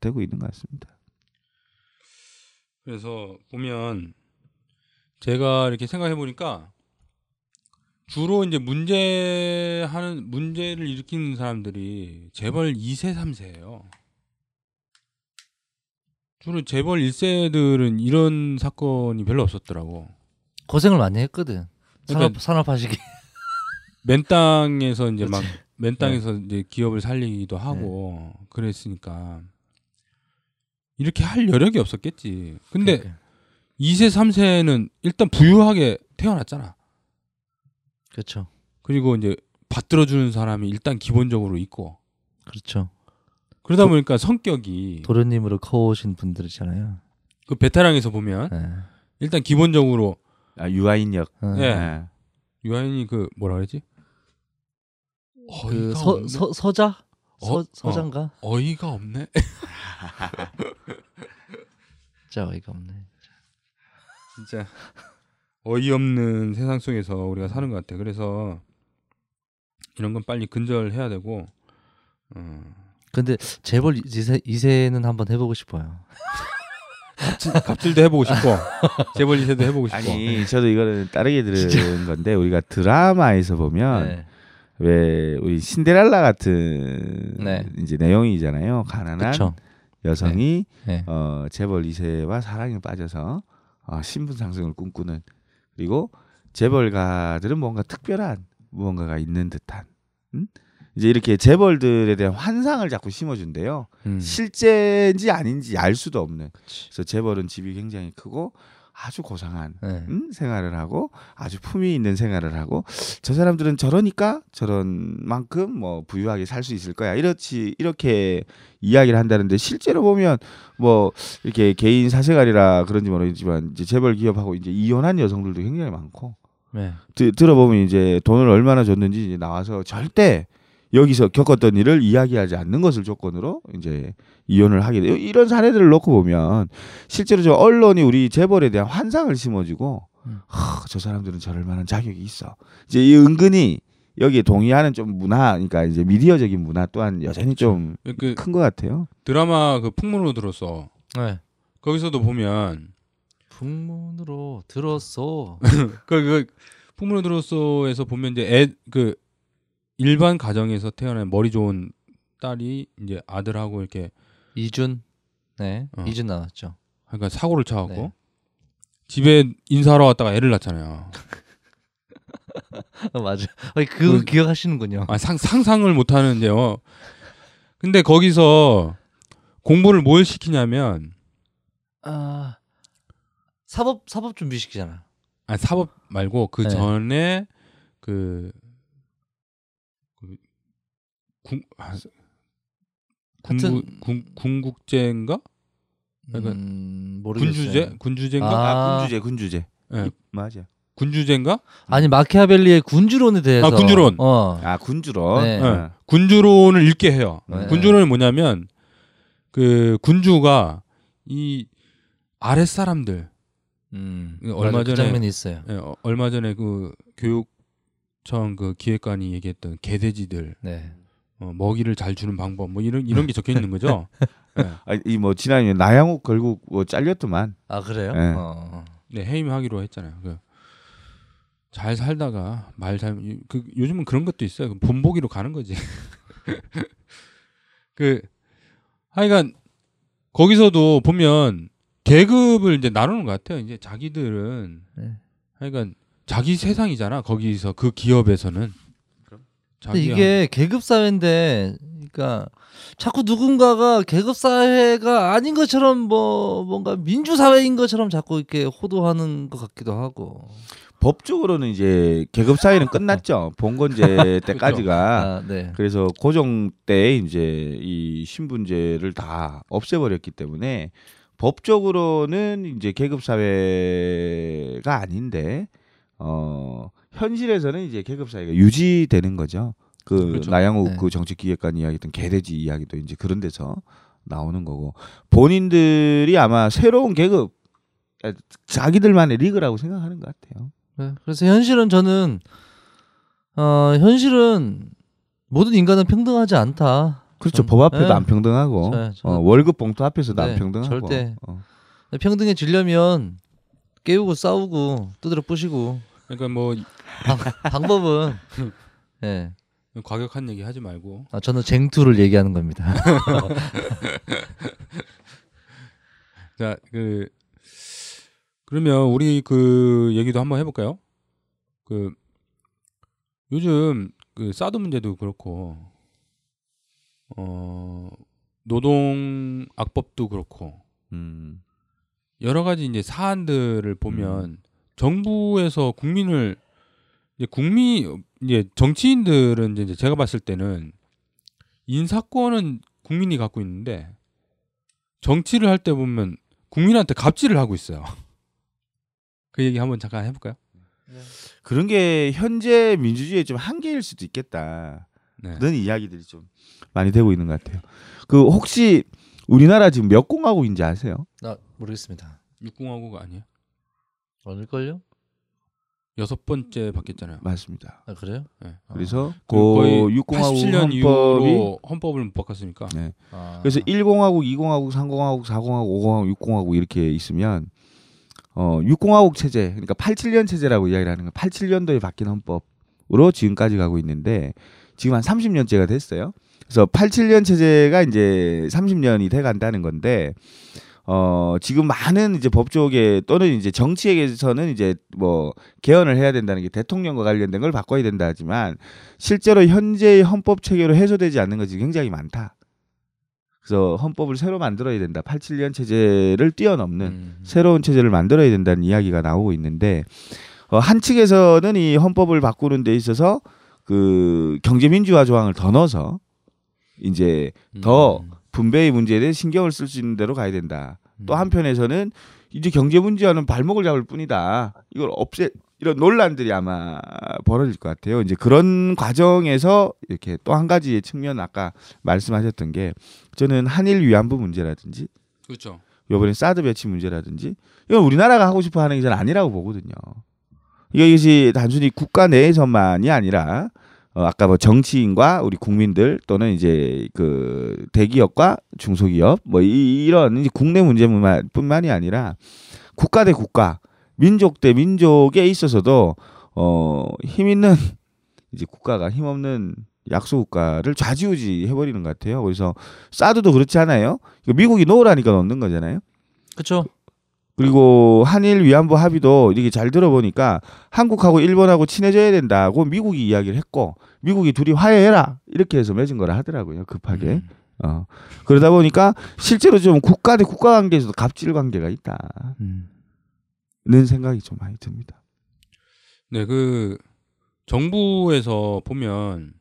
되고 있는 것 같습니다.
그래서 보면 제가 이렇게 생각해 보니까 주로 이제 문제하는 문제를 일으키는 사람들이 재벌 2세 3세예요. 주로 재벌 1세들은 이런 사건이 별로 없었더라고.
고생을 많이 했거든. 산업
그러니까-
산업화시기.
맨 땅에서 이제 막. 맨 땅에서 이제 기업을 살리기도 하고 그랬으니까 이렇게 할 여력이 없었겠지. 근데
그러니까.
2세 3세는 일단 부유하게 태어났잖아.
그렇죠.
그리고 이제 받들어 주는 사람이 일단 기본적으로 있고
그렇죠.
그러다 보니까 성격이
도련님으로 커오신 분들이잖아요.
그 베테랑에서 보면
네.
일단 기본적으로
아, 유아인역.
어.
예.
네.
유아인이 그 뭐라 그러지?
그
어이가
서,
없네.
서, 서자? 서,
어?
서장가?
어 이가 없네.
진짜 어이가 없네.
진짜 어이없는 세상 속에서 우리가 사는 것 같아. 그래서 이런 건 빨리 근절해야 되고 어,
근데 재벌 2세, 2세는 한번 해보고 싶어요.
갑질도 해보고 싶고 재벌 2세도 해보고 싶고
아니 저도 이거는 다르게 들은 건데 우리가 드라마에서 보면
네.
왜 우리 신데렐라 같은
네.
이제 내용이잖아요. 가난한
그렇죠.
여성이
네.
어, 재벌 2세와 사랑에 빠져서 어, 신분 상승을 꿈꾸는 그리고 재벌가들은 뭔가 특별한 무언가가 있는 듯한 음? 이제 이렇게 재벌들에 대한 환상을 자꾸 심어준대요.
음.
실제인지 아닌지 알 수도 없는. 그래서 재벌은 집이 굉장히 크고 아주 고상한
네.
음? 생활을 하고 아주 품위 있는 생활을 하고 저 사람들은 저러니까 저런 만큼 뭐 부유하게 살 수 있을 거야 이렇지 이렇게 이야기를 한다는데 실제로 보면 뭐 이렇게 개인 사생활이라 그런지 모르겠지만 이제 재벌 기업하고 이제 이혼한 여성들도 굉장히 많고
네.
드, 들어보면 이제 돈을 얼마나 줬는지 이제 나와서 절대 여기서 겪었던 일을 이야기하지 않는 것을 조건으로 이제 이혼을 하게 돼요. 이런 사례들을 놓고 보면 실제로 저 언론이 우리 재벌에 대한 환상을 심어주고
음.
하, 저 사람들은 저럴 만한 자격이 있어. 이제 이 은근히 여기에 동의하는 좀 문화, 그러니까 이제 미디어적인 문화 또한 여전히 좀큰그것 같아요.
드라마 그 풍문으로 들었어
네.
거기서도 보면
풍문으로 들었어.
그, 그 풍문으로 들었어에서 보면 이제 애 그 일반 가정에서 태어난 머리 좋은 딸이 이제 아들하고 이렇게
이준. 네.
어.
이준 나왔죠.
그러니까 사고를 쳐갖고
네.
집에 인사하러 왔다가 애를 낳잖아요.
어, 맞아. 아니, 그거
그-
기억하시는군요.
아, 상, 상상을 못 하는데요. 근데 거기서 공부를 뭘 시키냐면
아 사법 사법 준비 시키잖아.
아 사법 말고 그
네.
전에 그, 그 군, 아, 군, 군국제인가? 그러니까
음, 모르겠어요.
군주제? 군주제인가?
아.
아, 군주제, 군주제.
예.
이- 맞아.
군주제인가?
아니 마키아벨리의 군주론에 대해서.
아, 군주론.
어.
아, 군주론.
네.
어.
군주론을 읽게 해요.
네.
군주론이 뭐냐면 그 군주가 이 아랫 사람들
음.
얼마
맞아, 그
전에-
장면이 있어요.
예, 어, 얼마 전에 그 교육청 그 기획관이 얘기했던 개돼지들
네.
어, 먹이를 잘 주는 방법 뭐 이런 이런 게 적혀 있는 거죠. 예.
아, 이뭐 지난해 나양욱 결국 뭐 잘렸더만.
아 그래요?
네.
어.
네, 해임하기로 했잖아요. 그, 잘 살다가 말 잘 그 요즘은 그런 것도 있어요. 그 본보기로 가는 거지. 그 하여간 거기서도 보면 계급을 이제 나누는 것 같아요. 이제 자기들은
네.
하여간 자기 세상이잖아. 거기서 그 기업에서는.
근데. 이게 계급 사회인데, 그러니까 자꾸 누군가가 계급 사회가 아닌 것처럼 뭐 뭔가 민주 사회인 것처럼 자꾸 이렇게 호도하는 것 같기도 하고.
법적으로는 이제 계급 사회는 끝났죠. 봉건제 때까지가.
아, 네.
그래서 고종 때 이제 이 신분제를 다 없애버렸기 때문에 법적으로는 이제 계급 사회가 아닌데 어 현실에서는 이제 계급 사회가 유지되는 거죠. 그
그렇죠.
나양욱
네.
그 정치 기획관 이야기했던 개돼지 이야기도 이제 그런 데서 나오는 거고 본인들이 아마 새로운 계급 아, 자기들만의 리그라고 생각하는 것 같아요.
네. 그래서 현실은 저는 어 현실은 모든 인간은 평등하지 않다.
그렇죠.
전-
법 앞에도
네.
안 평등하고
저- 저-
어, 월급 봉투 앞에서도
네,
안 평등하고
절대.
어.
평등해지려면 깨우고 싸우고 두드려 부시고
그러니까 뭐
방, 방법은 예.
과격한 얘기 하지 말고
아, 저는 쟁투를 얘기하는 겁니다.
자, 그 그러면 우리 그 얘기도 한번 해볼까요? 그 요즘 그 사드 문제도 그렇고 어 노동 악법도 그렇고
음.
여러 가지 이제 사안들을 보면 정부에서 국민을 이제 국민 이제 정치인들은 이제 제가 봤을 때는 인사권은 국민이 갖고 있는데 정치를 할 때 보면 국민한테 갑질을 하고 있어요. 그 얘기 한번 잠깐 해볼까요?
그런 게 현재 민주주의의 좀 한계일 수도 있겠다.
네.
그런 이야기들이 좀 많이 되고 있는 것 같아요. 그 혹시 우리나라 지금 몇 공화국인지 아세요?
나 모르겠습니다.
육공화국 아니에요?
어닐걸요?
여섯 번째 바뀌었잖아요.
맞습니다.
아, 그래요?
네.
그래서 그그
거의
60하고
87년
헌법이
이후로 헌법을 못 바꿨으니까.
네.
아.
그래서 10하고 20하고 30하고 40하고 50하고 60하고 이렇게 있으면 어 60하고 체제 그러니까 87년 체제라고 이야기를 하는 거 87년도에 바뀐 헌법으로 지금까지 가고 있는데 지금 한 30년째가 됐어요. 그래서 87년 체제가 이제 30년이 돼 간다는 건데 어 지금 많은 이제 법조계 또는 이제 정치에게서는 이제 뭐 개헌을 해야 된다는 게 대통령과 관련된 걸 바꿔야 된다 하지만 실제로 현재의 헌법 체계로 해소되지 않는 것이 굉장히 많다. 그래서 헌법을 새로 만들어야 된다. 87년 체제를 뛰어넘는
음.
새로운 체제를 만들어야 된다는 이야기가 나오고 있는데 어, 한 측에서는 이 헌법을 바꾸는 데 있어서 그 경제민주화 조항을 더 넣어서 이제 더
음.
분배의 문제에 대해 신경을 쓸 수 있는 대로 가야 된다. 또
음.
한편에서는 이제 경제 문제와는 발목을 잡을 뿐이다. 이걸 없애 이런 논란들이 아마 벌어질 것 같아요. 이제 그런 과정에서 이렇게 또 한 가지의 측면 아까 말씀하셨던 게 저는 한일 위안부 문제라든지
그렇죠.
이번에 사드 배치 문제라든지 이건 우리나라가 하고 싶어 하는 게 저는 아니라고 보거든요. 이것이 단순히 국가 내에서만이 아니라 어, 아까 뭐 정치인과 우리 국민들 또는 이제 그 대기업과 중소기업 뭐 이, 이제 국내 문제뿐만이 아니라 국가 대 국가, 민족 대 민족에 있어서도 어 힘 있는 이제 국가가 힘 없는 약소 국가를 좌지우지 해버리는 것 같아요. 그래서 사드도 그렇지 않아요? 미국이 놓으라니까 넣는 거잖아요.
그렇죠.
그리고 한일 위안부 합의도 이렇게 잘 들어보니까 한국하고 일본하고 친해져야 된다고 미국이 이야기를 했고 미국이 둘이 화해해라 이렇게 해서 맺은 거라 하더라고요 급하게
음.
어 그러다 보니까 실제로 좀 국가 대 국가 관계에서도 갑질 관계가 있다는
음.
생각이 좀 많이 듭니다.
네, 그 정부에서 보면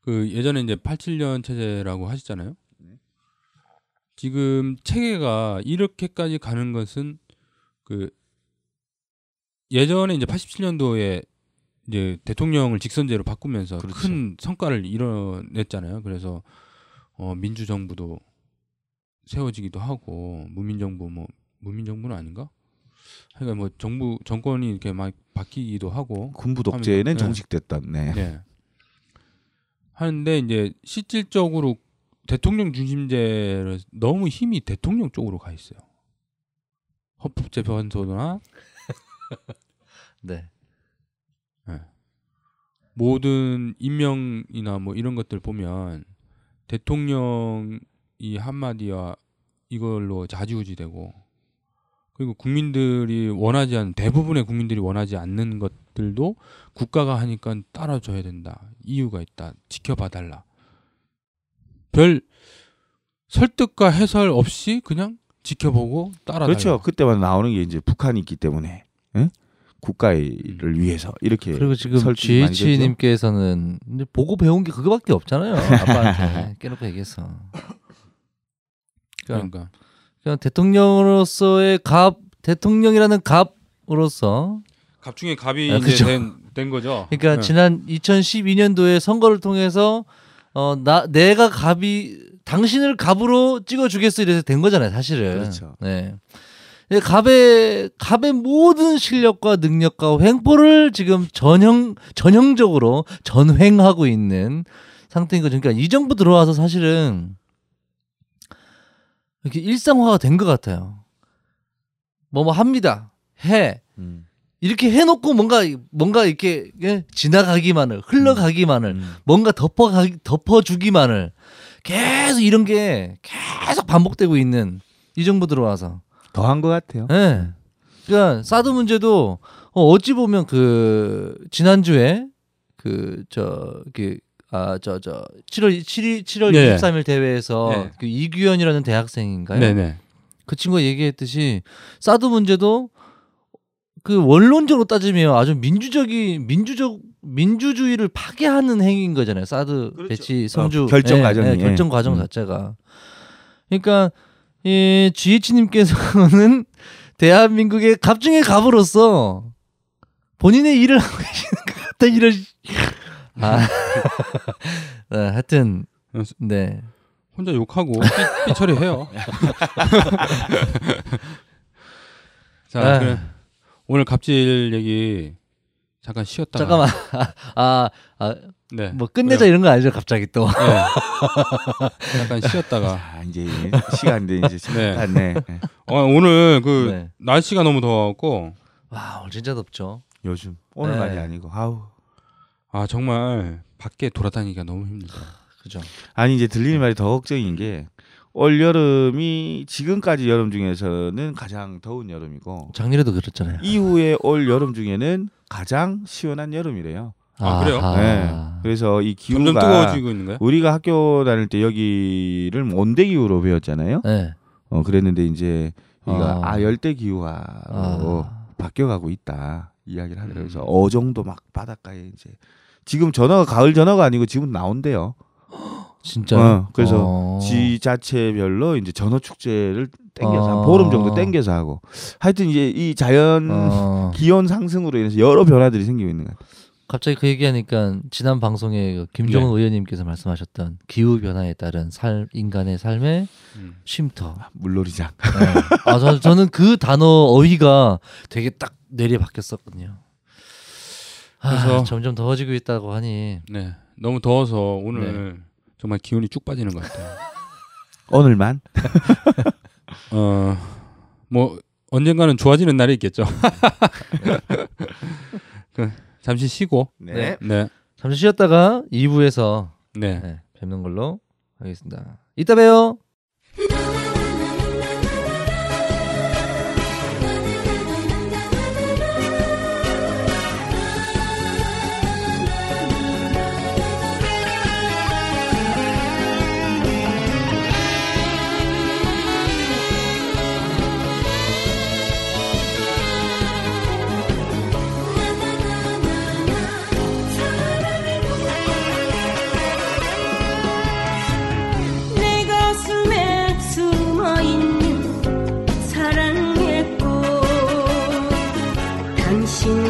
그 예전에 이제 87년 체제라고 하시잖아요. 지금 체계가 이렇게까지 가는 것은 그 예전에 이제 87년도에 이제 대통령을 직선제로 바꾸면서
그렇죠.
큰 성과를 이뤄냈잖아요. 그래서 어 민주정부도 세워지기도 하고 무민정부 뭐 무민정부는 아닌가? 그러니까 뭐 정부 정권이 이렇게 막 바뀌기도 하고
군부 독재는
네.
정식됐던 네.
네. 하는데 이제 실질적으로 대통령 중심제를 너무 힘이 대통령 쪽으로 가 있어요. 헌법재판소나
네.
모든 임명이나 뭐 이런 것들 보면 대통령이 한마디와 이걸로 좌지우지되고 그리고 국민들이 원하지 않는 대부분의 국민들이 원하지 않는 것들도 국가가 하니까 따라줘야 된다. 이유가 있다. 지켜봐 달라. 별 설득과 해설 없이 그냥 지켜보고 따라
그렇죠. 그때만 나오는 게 이제 북한이 있기 때문에. 예? 국가를 위해서 이렇게
그리고 지금. GH님께서는 보고 배운 게 그거밖에 없잖아요. 아빠한테 깨놓고 얘기해서. 그러니까,
그러니까
그냥 대통령으로서의 갑, 대통령이라는 갑으로서
갑 중에 갑이
아,
이제. 된, 된 거죠.
그러니까
네.
지난 2012년도에 선거를 통해서 어 나 내가 갑이 당신을 갑으로 찍어주겠어 이래서 된 거잖아요 사실은
그렇죠.
네이 갑의 갑의 모든 실력과 능력과 횡포를 지금 전형 전형적으로 전횡하고 있는 상태인 거죠. 그러니까 이 정부 들어와서 사실은 이렇게 일상화가 된 것 같아요. 뭐 뭐 합니다. 해.
음.
이렇게 해놓고 뭔가 뭔가 이렇게 예, 지나가기만을 흘러가기만을
음.
뭔가 덮어 덮어주기만을 계속 이런 게 계속 반복되고 있는 이 정부 들어와서
더한 것 같아요.
예. 그러니까 사드 문제도 어, 어찌 보면 그 지난주에 그 저기 아 저 저 7월 7일 7월
네.
23일 대회에서
네.
그 이규현이라는 대학생인가요?
네네.
그 친구가 얘기했듯이 사드 문제도 그 원론적으로 따지면 아주 민주적인 민주적 민주주의를 파괴하는 행위인 거잖아요. 사드
그렇죠.
배치 성주
어, 결정
예,
과정이.
예, 결정 과정
음.
자체가 그러니까 이 GH님께서는 대한민국의 갑중의 갑으로서 본인의 일을 하고 계시는 것 같다 이런 아 네, 하여튼 네
혼자 욕하고 삐, 삐 처리해요. 자,
아.
그래. 오늘 갑질 얘기 잠깐 쉬었다가
잠깐만. 아, 아,
네.
뭐 끝내자 이런 거 아니죠, 갑자기 또.
네. 잠깐 쉬었다가
아, 이제 시간인데 이제
네.
잠깐 네. 네.
어, 오늘 그
네.
날씨가 너무 더워갖고
와, 오늘 진짜 덥죠.
요즘 오늘만이
네.
아니고 아우
아 정말 밖에 돌아다니기가 너무 힘들다.
그죠.
아니 이제 들리는 말이 더 걱정인 게 올 여름이 지금까지 여름 중에서는 가장 더운 여름이고
작년에도 그랬잖아요.
이후에 올 여름 중에는 가장 시원한 여름이래요.
아, 그래요?
아하.
네. 그래서 이 기후가
뜨거워지고 있는 거야?
우리가 학교 다닐 때 여기를 온대 기후로 배웠잖아요.
네.
어 그랬는데 이제 여기가
아.
아, 열대 기후화로
아.
바뀌어가고 있다 이야기를 하더라고요. 그래서
음.
어정도 막 바닷가에 이제 지금 전어가 가을 전어가 아니고 지금 나온대요.
진짜.
어, 그래서
어.
지자체별로 이제 전어 축제를 땡겨서
어.
한 보름 정도 땡겨서 하고 하여튼 이제 이 자연
어.
기온 상승으로 인해서 여러 변화들이 생기고 있는 거예요.
갑자기 그 얘기하니까 지난 방송에 그 김종은
네.
의원님께서 말씀하셨던 기후 변화에 따른 삶 인간의 삶의
음.
쉼터.
물놀이장.
네. 아, 저, 저는 그 단어 어휘가 되게 딱 뇌리에 박혔었거든요. 아,
그래서-
점점 더워지고 있다고 하니
네. 너무 더워서 오늘
네.
정말 기운이 쭉 빠지는 것 같아요.
오늘만
어, 뭐 언젠가는 좋아지는 날이 있겠죠. 그, 잠시 쉬고.
네.
네.
잠시 쉬었다가 2부에서
네.
네, 뵙는 걸로 하겠습니다. 이따 봬요.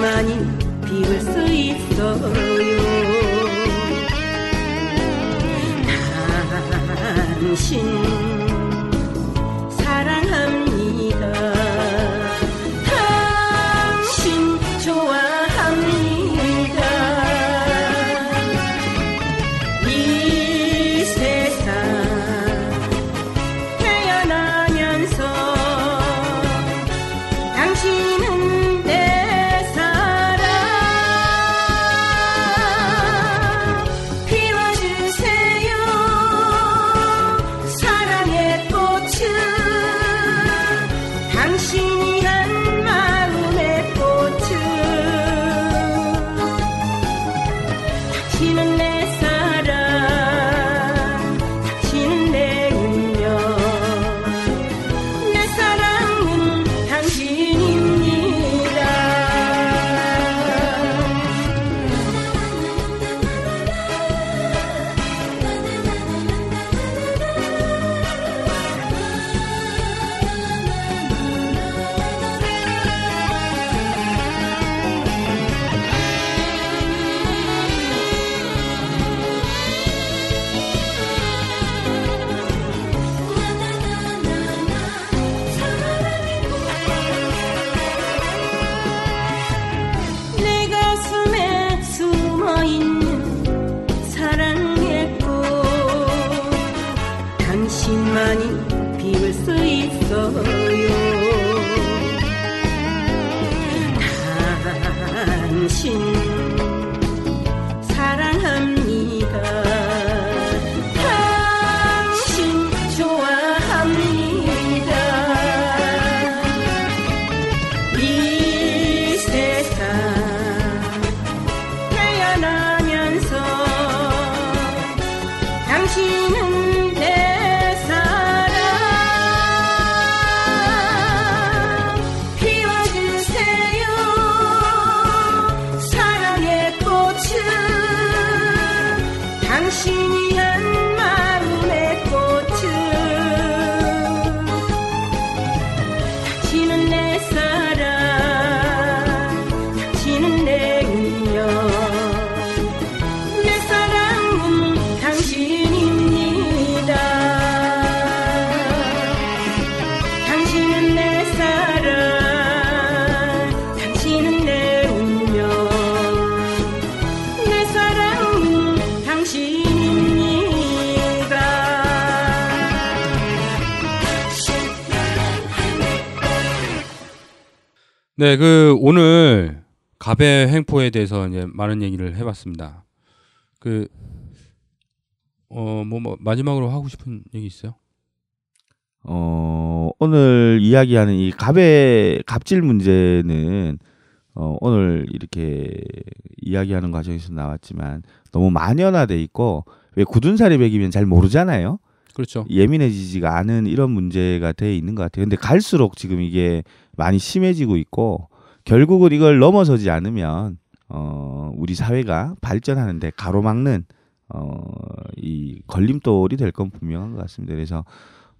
당신만이 피울 수 있어요. 당신
네, 그 오늘 갑의 횡포에 대해서 이제 많은 얘기를 해봤습니다. 그 어, 뭐, 뭐 마지막으로 하고 싶은 얘기 있어요?
어, 오늘 이야기하는 이 갑의 갑질 문제는 어, 오늘 이렇게 이야기하는 과정에서 나왔지만 너무 만연화돼 있고 왜 굳은 살이 배기면 잘 모르잖아요.
그렇죠.
예민해지지가 않은 이런 문제가 돼 있는 것 같아요. 근데 갈수록 지금 이게 많이 심해지고 있고 결국은 이걸 넘어서지 않으면 어, 우리 사회가 발전하는데 가로막는 어, 이 걸림돌이 될 건 분명한 것 같습니다. 그래서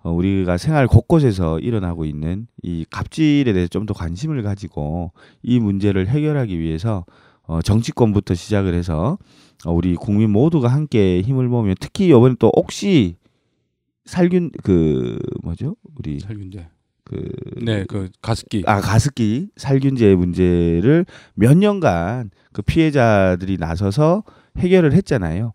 어, 우리가 생활 곳곳에서 일어나고 있는 이 갑질에 대해서 좀 더 관심을 가지고 이 문제를 해결하기 위해서 어, 정치권부터 시작을 해서 어, 우리 국민 모두가 함께 힘을 모으면 특히 이번에 또 혹시 살균 그 뭐죠 우리
살균제.
그
네, 그 가습기.
아 가습기 살균제 문제를 몇 년간 그 피해자들이 나서서 해결을 했잖아요.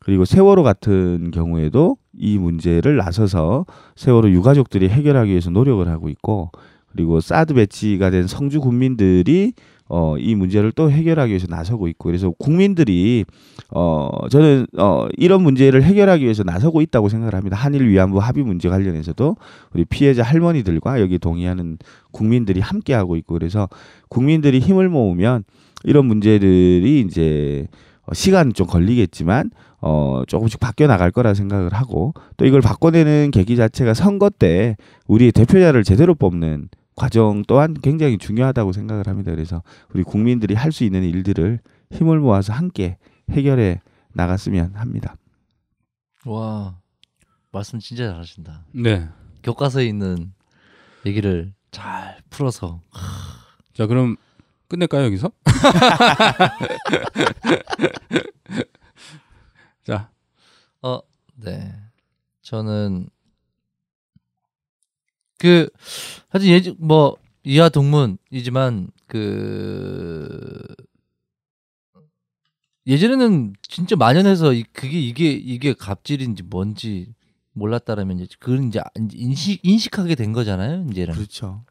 그리고 세월호 같은 경우에도 이 문제를 나서서 세월호 유가족들이 해결하기 위해서 노력을 하고 있고 그리고 사드 배치가 된 성주 군민들이 어, 이 문제를 또 해결하기 위해서 나서고 있고 그래서 국민들이 어, 저는 어, 이런 문제를 해결하기 위해서 나서고 있다고 생각을 합니다. 한일 위안부 합의 문제 관련해서도 우리 피해자 할머니들과 여기 동의하는 국민들이 함께 하고 있고 그래서 국민들이 힘을 모으면 이런 문제들이 이제 어, 시간 좀 걸리겠지만 어 조금씩 바뀌어 나갈 거라 생각을 하고 또 이걸 바꿔내는 계기 자체가 선거 때 우리의 대표자를 제대로 뽑는 과정 또한 굉장히 중요하다고 생각을 합니다. 그래서 우리 국민들이 할 수 있는 일들을 힘을 모아서 함께 해결해 나갔으면 합니다.
와 말씀 진짜 잘하신다.
네.
교과서에 있는 얘기를 잘 풀어서
자, 그럼 끝낼까요, 여기서? 자,
어, 네. 저는 그 사실 예전 뭐 이하 동문이지만 그 예전에는 진짜 만연해서 이- 그게 이게 이게 갑질인지 뭔지 몰랐다라면 이제 그건 이제 인식 인식하게 된 거잖아요. 이제는
그렇죠.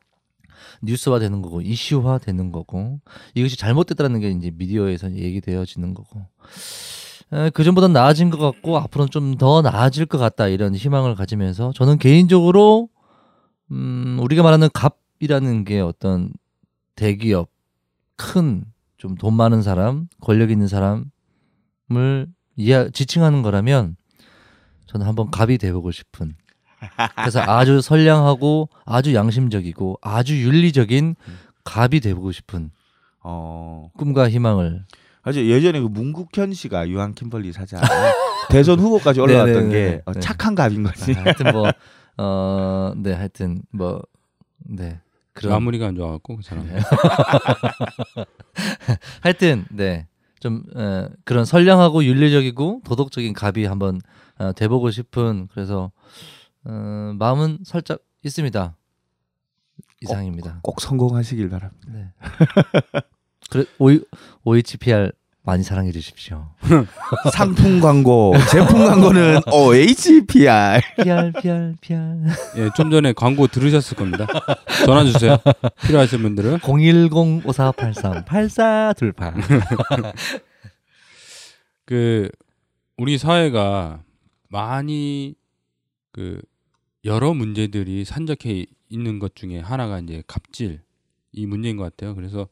뉴스화 되는 거고 이슈화 되는 거고 이것이 잘못됐다는 게 이제 미디어에서 얘기되어지는 거고 에, 그전보다 나아진 것 같고 앞으로는 좀 더 나아질 것 같다 이런 희망을 가지면서 저는 개인적으로 음, 우리가 말하는 갑이라는 게 어떤 대기업 큰 좀 돈 많은 사람 권력 있는 사람을 이해 지칭하는 거라면 저는 한번 갑이 돼보고 싶은 그래서 아주 선량하고 아주 양심적이고 아주 윤리적인 갑이 돼보고 싶은
어
꿈과 희망을
사실 예전에 그 문국현 씨가 유한 킴벌리 사장 대선 후보까지 올라왔던
네네네.
게 어,
네.
착한 갑인 거지.
아, 하여튼 뭐 어, 네, 하여튼 뭐 네. 그런
마무리가 안 좋아갖고 그 사람.
네. 하여튼 네. 좀 에, 그런 선량하고 윤리적이고 도덕적인 갑이 한번 어, 돼보고 싶은 그래서 어, 마음은 살짝 있습니다. 이상입니다.
꼭 성공하시길 바랍니다.
네. 그래 오이 OHPR 많이 사랑해 주십시오.
상품 광고, 제품 광고는 OHPR.
PR PR PR
예, 좀 전에 광고 들으셨을 겁니다. 전화 주세요. 필요하신 분들은
010-5483 8428
그 우리 사회가 많이 그 여러 문제들이 산적해 있는 것 중에 하나가 이제 갑질 이 문제인 것 같아요. 그래서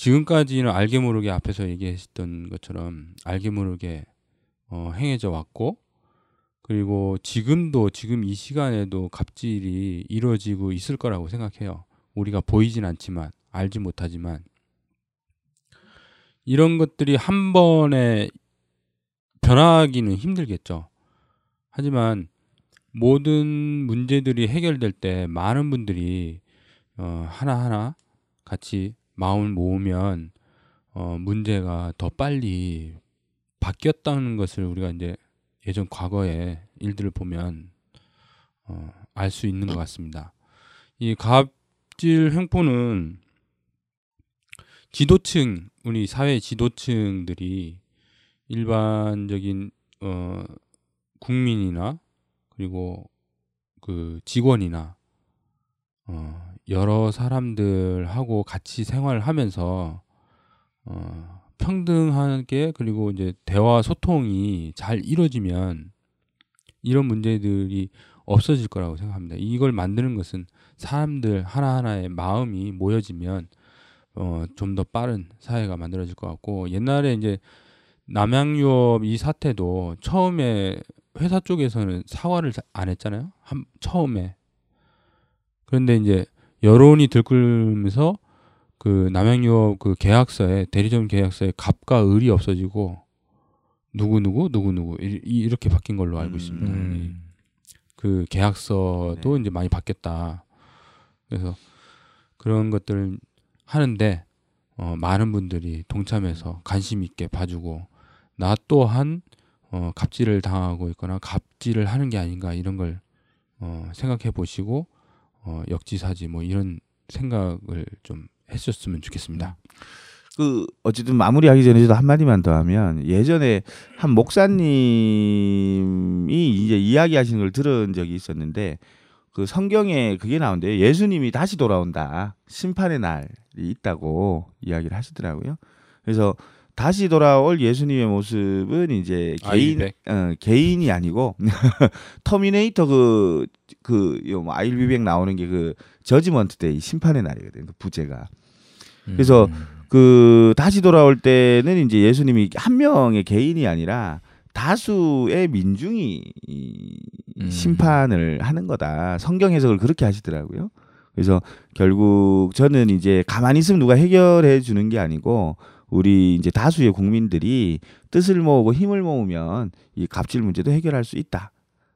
지금까지는 알게 모르게 앞에서 얘기했던 것처럼 알게 모르게 어, 행해져 왔고 그리고 지금도 지금 이 시간에도 갑질이 이루어지고 있을 거라고 생각해요. 우리가 보이진 않지만 알지 못하지만 이런 것들이 한 번에 변하기는 힘들겠죠. 하지만 모든 문제들이 해결될 때 많은 분들이 어, 하나하나 같이 마음을 모으면 어, 문제가 더 빨리 바뀌었다는 것을 우리가 이제 예전 과거의 일들을 보면 어, 알 수 있는 것 같습니다. 이 갑질 횡포는 지도층 우리 사회 지도층들이 일반적인 어, 국민이나 그리고 그 직원이나 어, 여러 사람들하고 같이 생활하면서 어, 평등하게 그리고 이제 대화 소통이 잘 이루어지면 이런 문제들이 없어질 거라고 생각합니다. 이걸 만드는 것은 사람들 하나하나의 마음이 모여지면 어, 좀 더 빠른 사회가 만들어질 것 같고 옛날에 이제 남양 유업 이 사태도 처음에 회사 쪽에서는 사과를 자- 안 했잖아요. 한 처음에 그런데 이제 여론이 들끓면서 그 남양유업 그 계약서에 대리점 계약서에 갑과 을이 없어지고 누구 누구 누구 누구 이- 이렇게 바뀐 걸로 알고
음.
있습니다.
음.
그 계약서도
네.
이제 많이 바뀌었다. 그래서 그런 것들을 하는데 어, 많은 분들이 동참해서 관심 있게 봐주고 나 또한 어, 갑질을 당하고 있거나 갑질을 하는 게 아닌가 이런 걸 어, 생각해 보시고 어, 역지사지 뭐 이런 생각을 좀 했었으면 좋겠습니다.
그 어쨌든 마무리하기 전에 저도 한 마디만 더 하면 예전에 한 목사님이 이제 이야기하시는 걸 들은 적이 있었는데 그 성경에 그게 나온대요. 예수님이 다시 돌아온다. 심판의 날이 있다고 이야기를 하시더라고요. 그래서 다시 돌아올 예수님의 모습은 이제 개인
I'll be back.
어, 개인이 아니고 터미네이터 그그 I'll be back 나오는 게 그 Judgment Day 심판의 날이거든요. 그 부제가. 그래서
음.
그 다시 돌아올 때는 이제 예수님이 한 명의 개인이 아니라 다수의 민중이 이
음.
심판을 하는 거다. 성경 해석을 그렇게 하시더라고요. 그래서 결국 저는 이제 가만히 있으면 누가 해결해 주는 게 아니고 우리 이제 다수의 국민들이 뜻을 모으고 힘을 모으면 이 갑질 문제도 해결할 수 있다.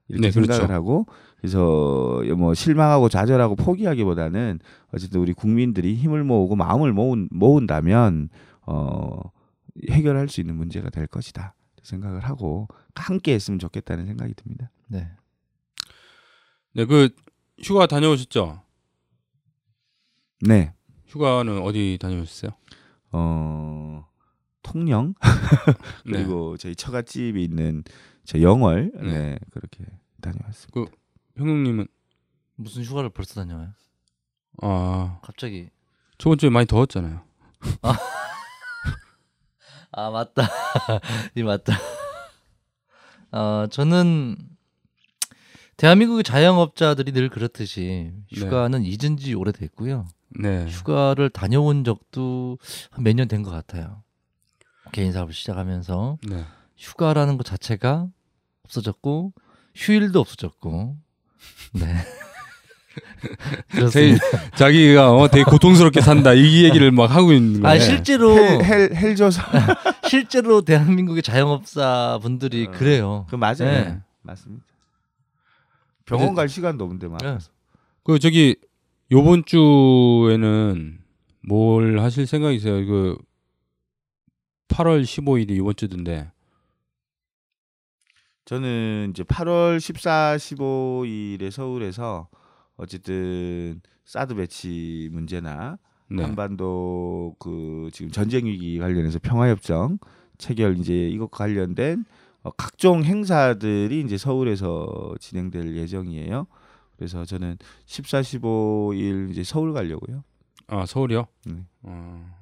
이렇게
네,
생각을
그렇죠.
하고 그래서 뭐 실망하고 좌절하고 포기하기보다는 어쨌든 우리 국민들이 힘을 모으고 마음을 모은, 모은다면 어 해결할 수 있는 문제가 될 것이다 생각을 하고 함께 했으면 좋겠다는 생각이 듭니다.
네.
네, 그 휴가 다녀오셨죠?
네.
휴가는 어디 다녀오셨어요?
어 통영
네.
그리고 저희 처갓집이 있는 저 영월 네,
네.
그렇게 다녀왔습니다.
형님은
무슨 휴가를 벌써 다녀와요?
아
갑자기
저번 주에 많이 더웠잖아요.
아 맞다 이 맞다 어 저는 대한민국의 자영업자들이 늘 그렇듯이 휴가는 잊은 지 오래됐고요
네.
휴가를 다녀온 적도 한 몇 년 된 것 같아요 개인 사업을 시작하면서
네.
휴가라는 것 자체가 없어졌고 휴일도 없어졌고 네
제일. 자기가 어, 되게 고통스럽게 산다 이 얘기를 막 하고 있는 거예요.
아 실제로
헬헬 헬조서
실제로 대한민국의 자영업자 분들이
어.
그래요.
그 맞아요.
네.
맞습니다. 병원 갈 시간도 없는데 막.
네.
그 저기 요번 주에는 뭘 하실 생각이세요? 그 8월 15일이 이번 주던데.
저는 이제 8월 14, 15일에 서울에서 어쨌든 사드 배치 문제나
네.
한반도 그 지금 전쟁 위기 관련해서 평화협정 체결 이제 이것과 관련된 어, 각종 행사들이 이제 서울에서 진행될 예정이에요. 그래서 저는 14, 15일 이제 서울 가려고요.
아 서울이요?
네.
어,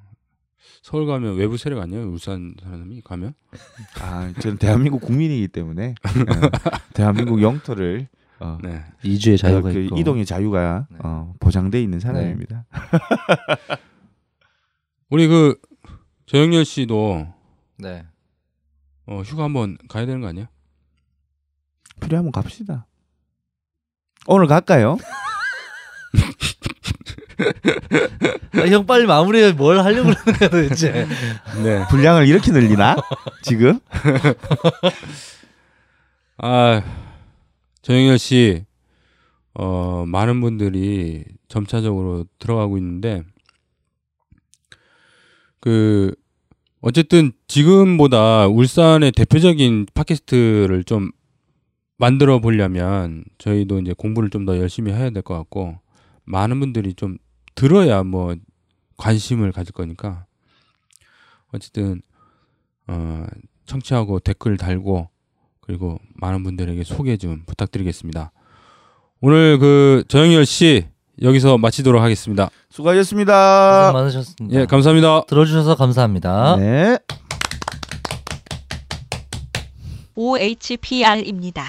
서울 가면 외부 세력 아니에요? 울산 사람이 가면?
아, 저는 대한민국 국민이기 때문에 어, 대한민국 영토를 어,
네.
이주의 자유가
그
있고
이동의 자유가
네.
어, 보장돼 있는 사람입니다.
우리 그 조영렬 씨도
네.
어, 휴가 한번 가야 되는 거 아니야?
필요하면 갑시다. 오늘 갈까요?
아, 형 빨리 마무리해 뭘 하려고 그러는 거야 도대체.
네.
분량을 이렇게 늘리나? 지금?
아 조영렬 씨, 어 많은 분들이 점차적으로 들어가고 있는데 그 어쨌든 지금보다 울산의 대표적인 팟캐스트를 좀 만들어 보려면 저희도 이제 공부를 좀 더 열심히 해야 될 것 같고 많은 분들이 좀 들어야 뭐 관심을 가질 거니까 어쨌든 어 청취하고 댓글 달고 그리고 많은 분들에게 소개 좀 부탁드리겠습니다. 오늘 그 조영열 씨 여기서 마치도록 하겠습니다.
수고하셨습니다.
고생 많으셨습니다.
예, 감사합니다.
들어주셔서 감사합니다.
네.
OHPR입니다.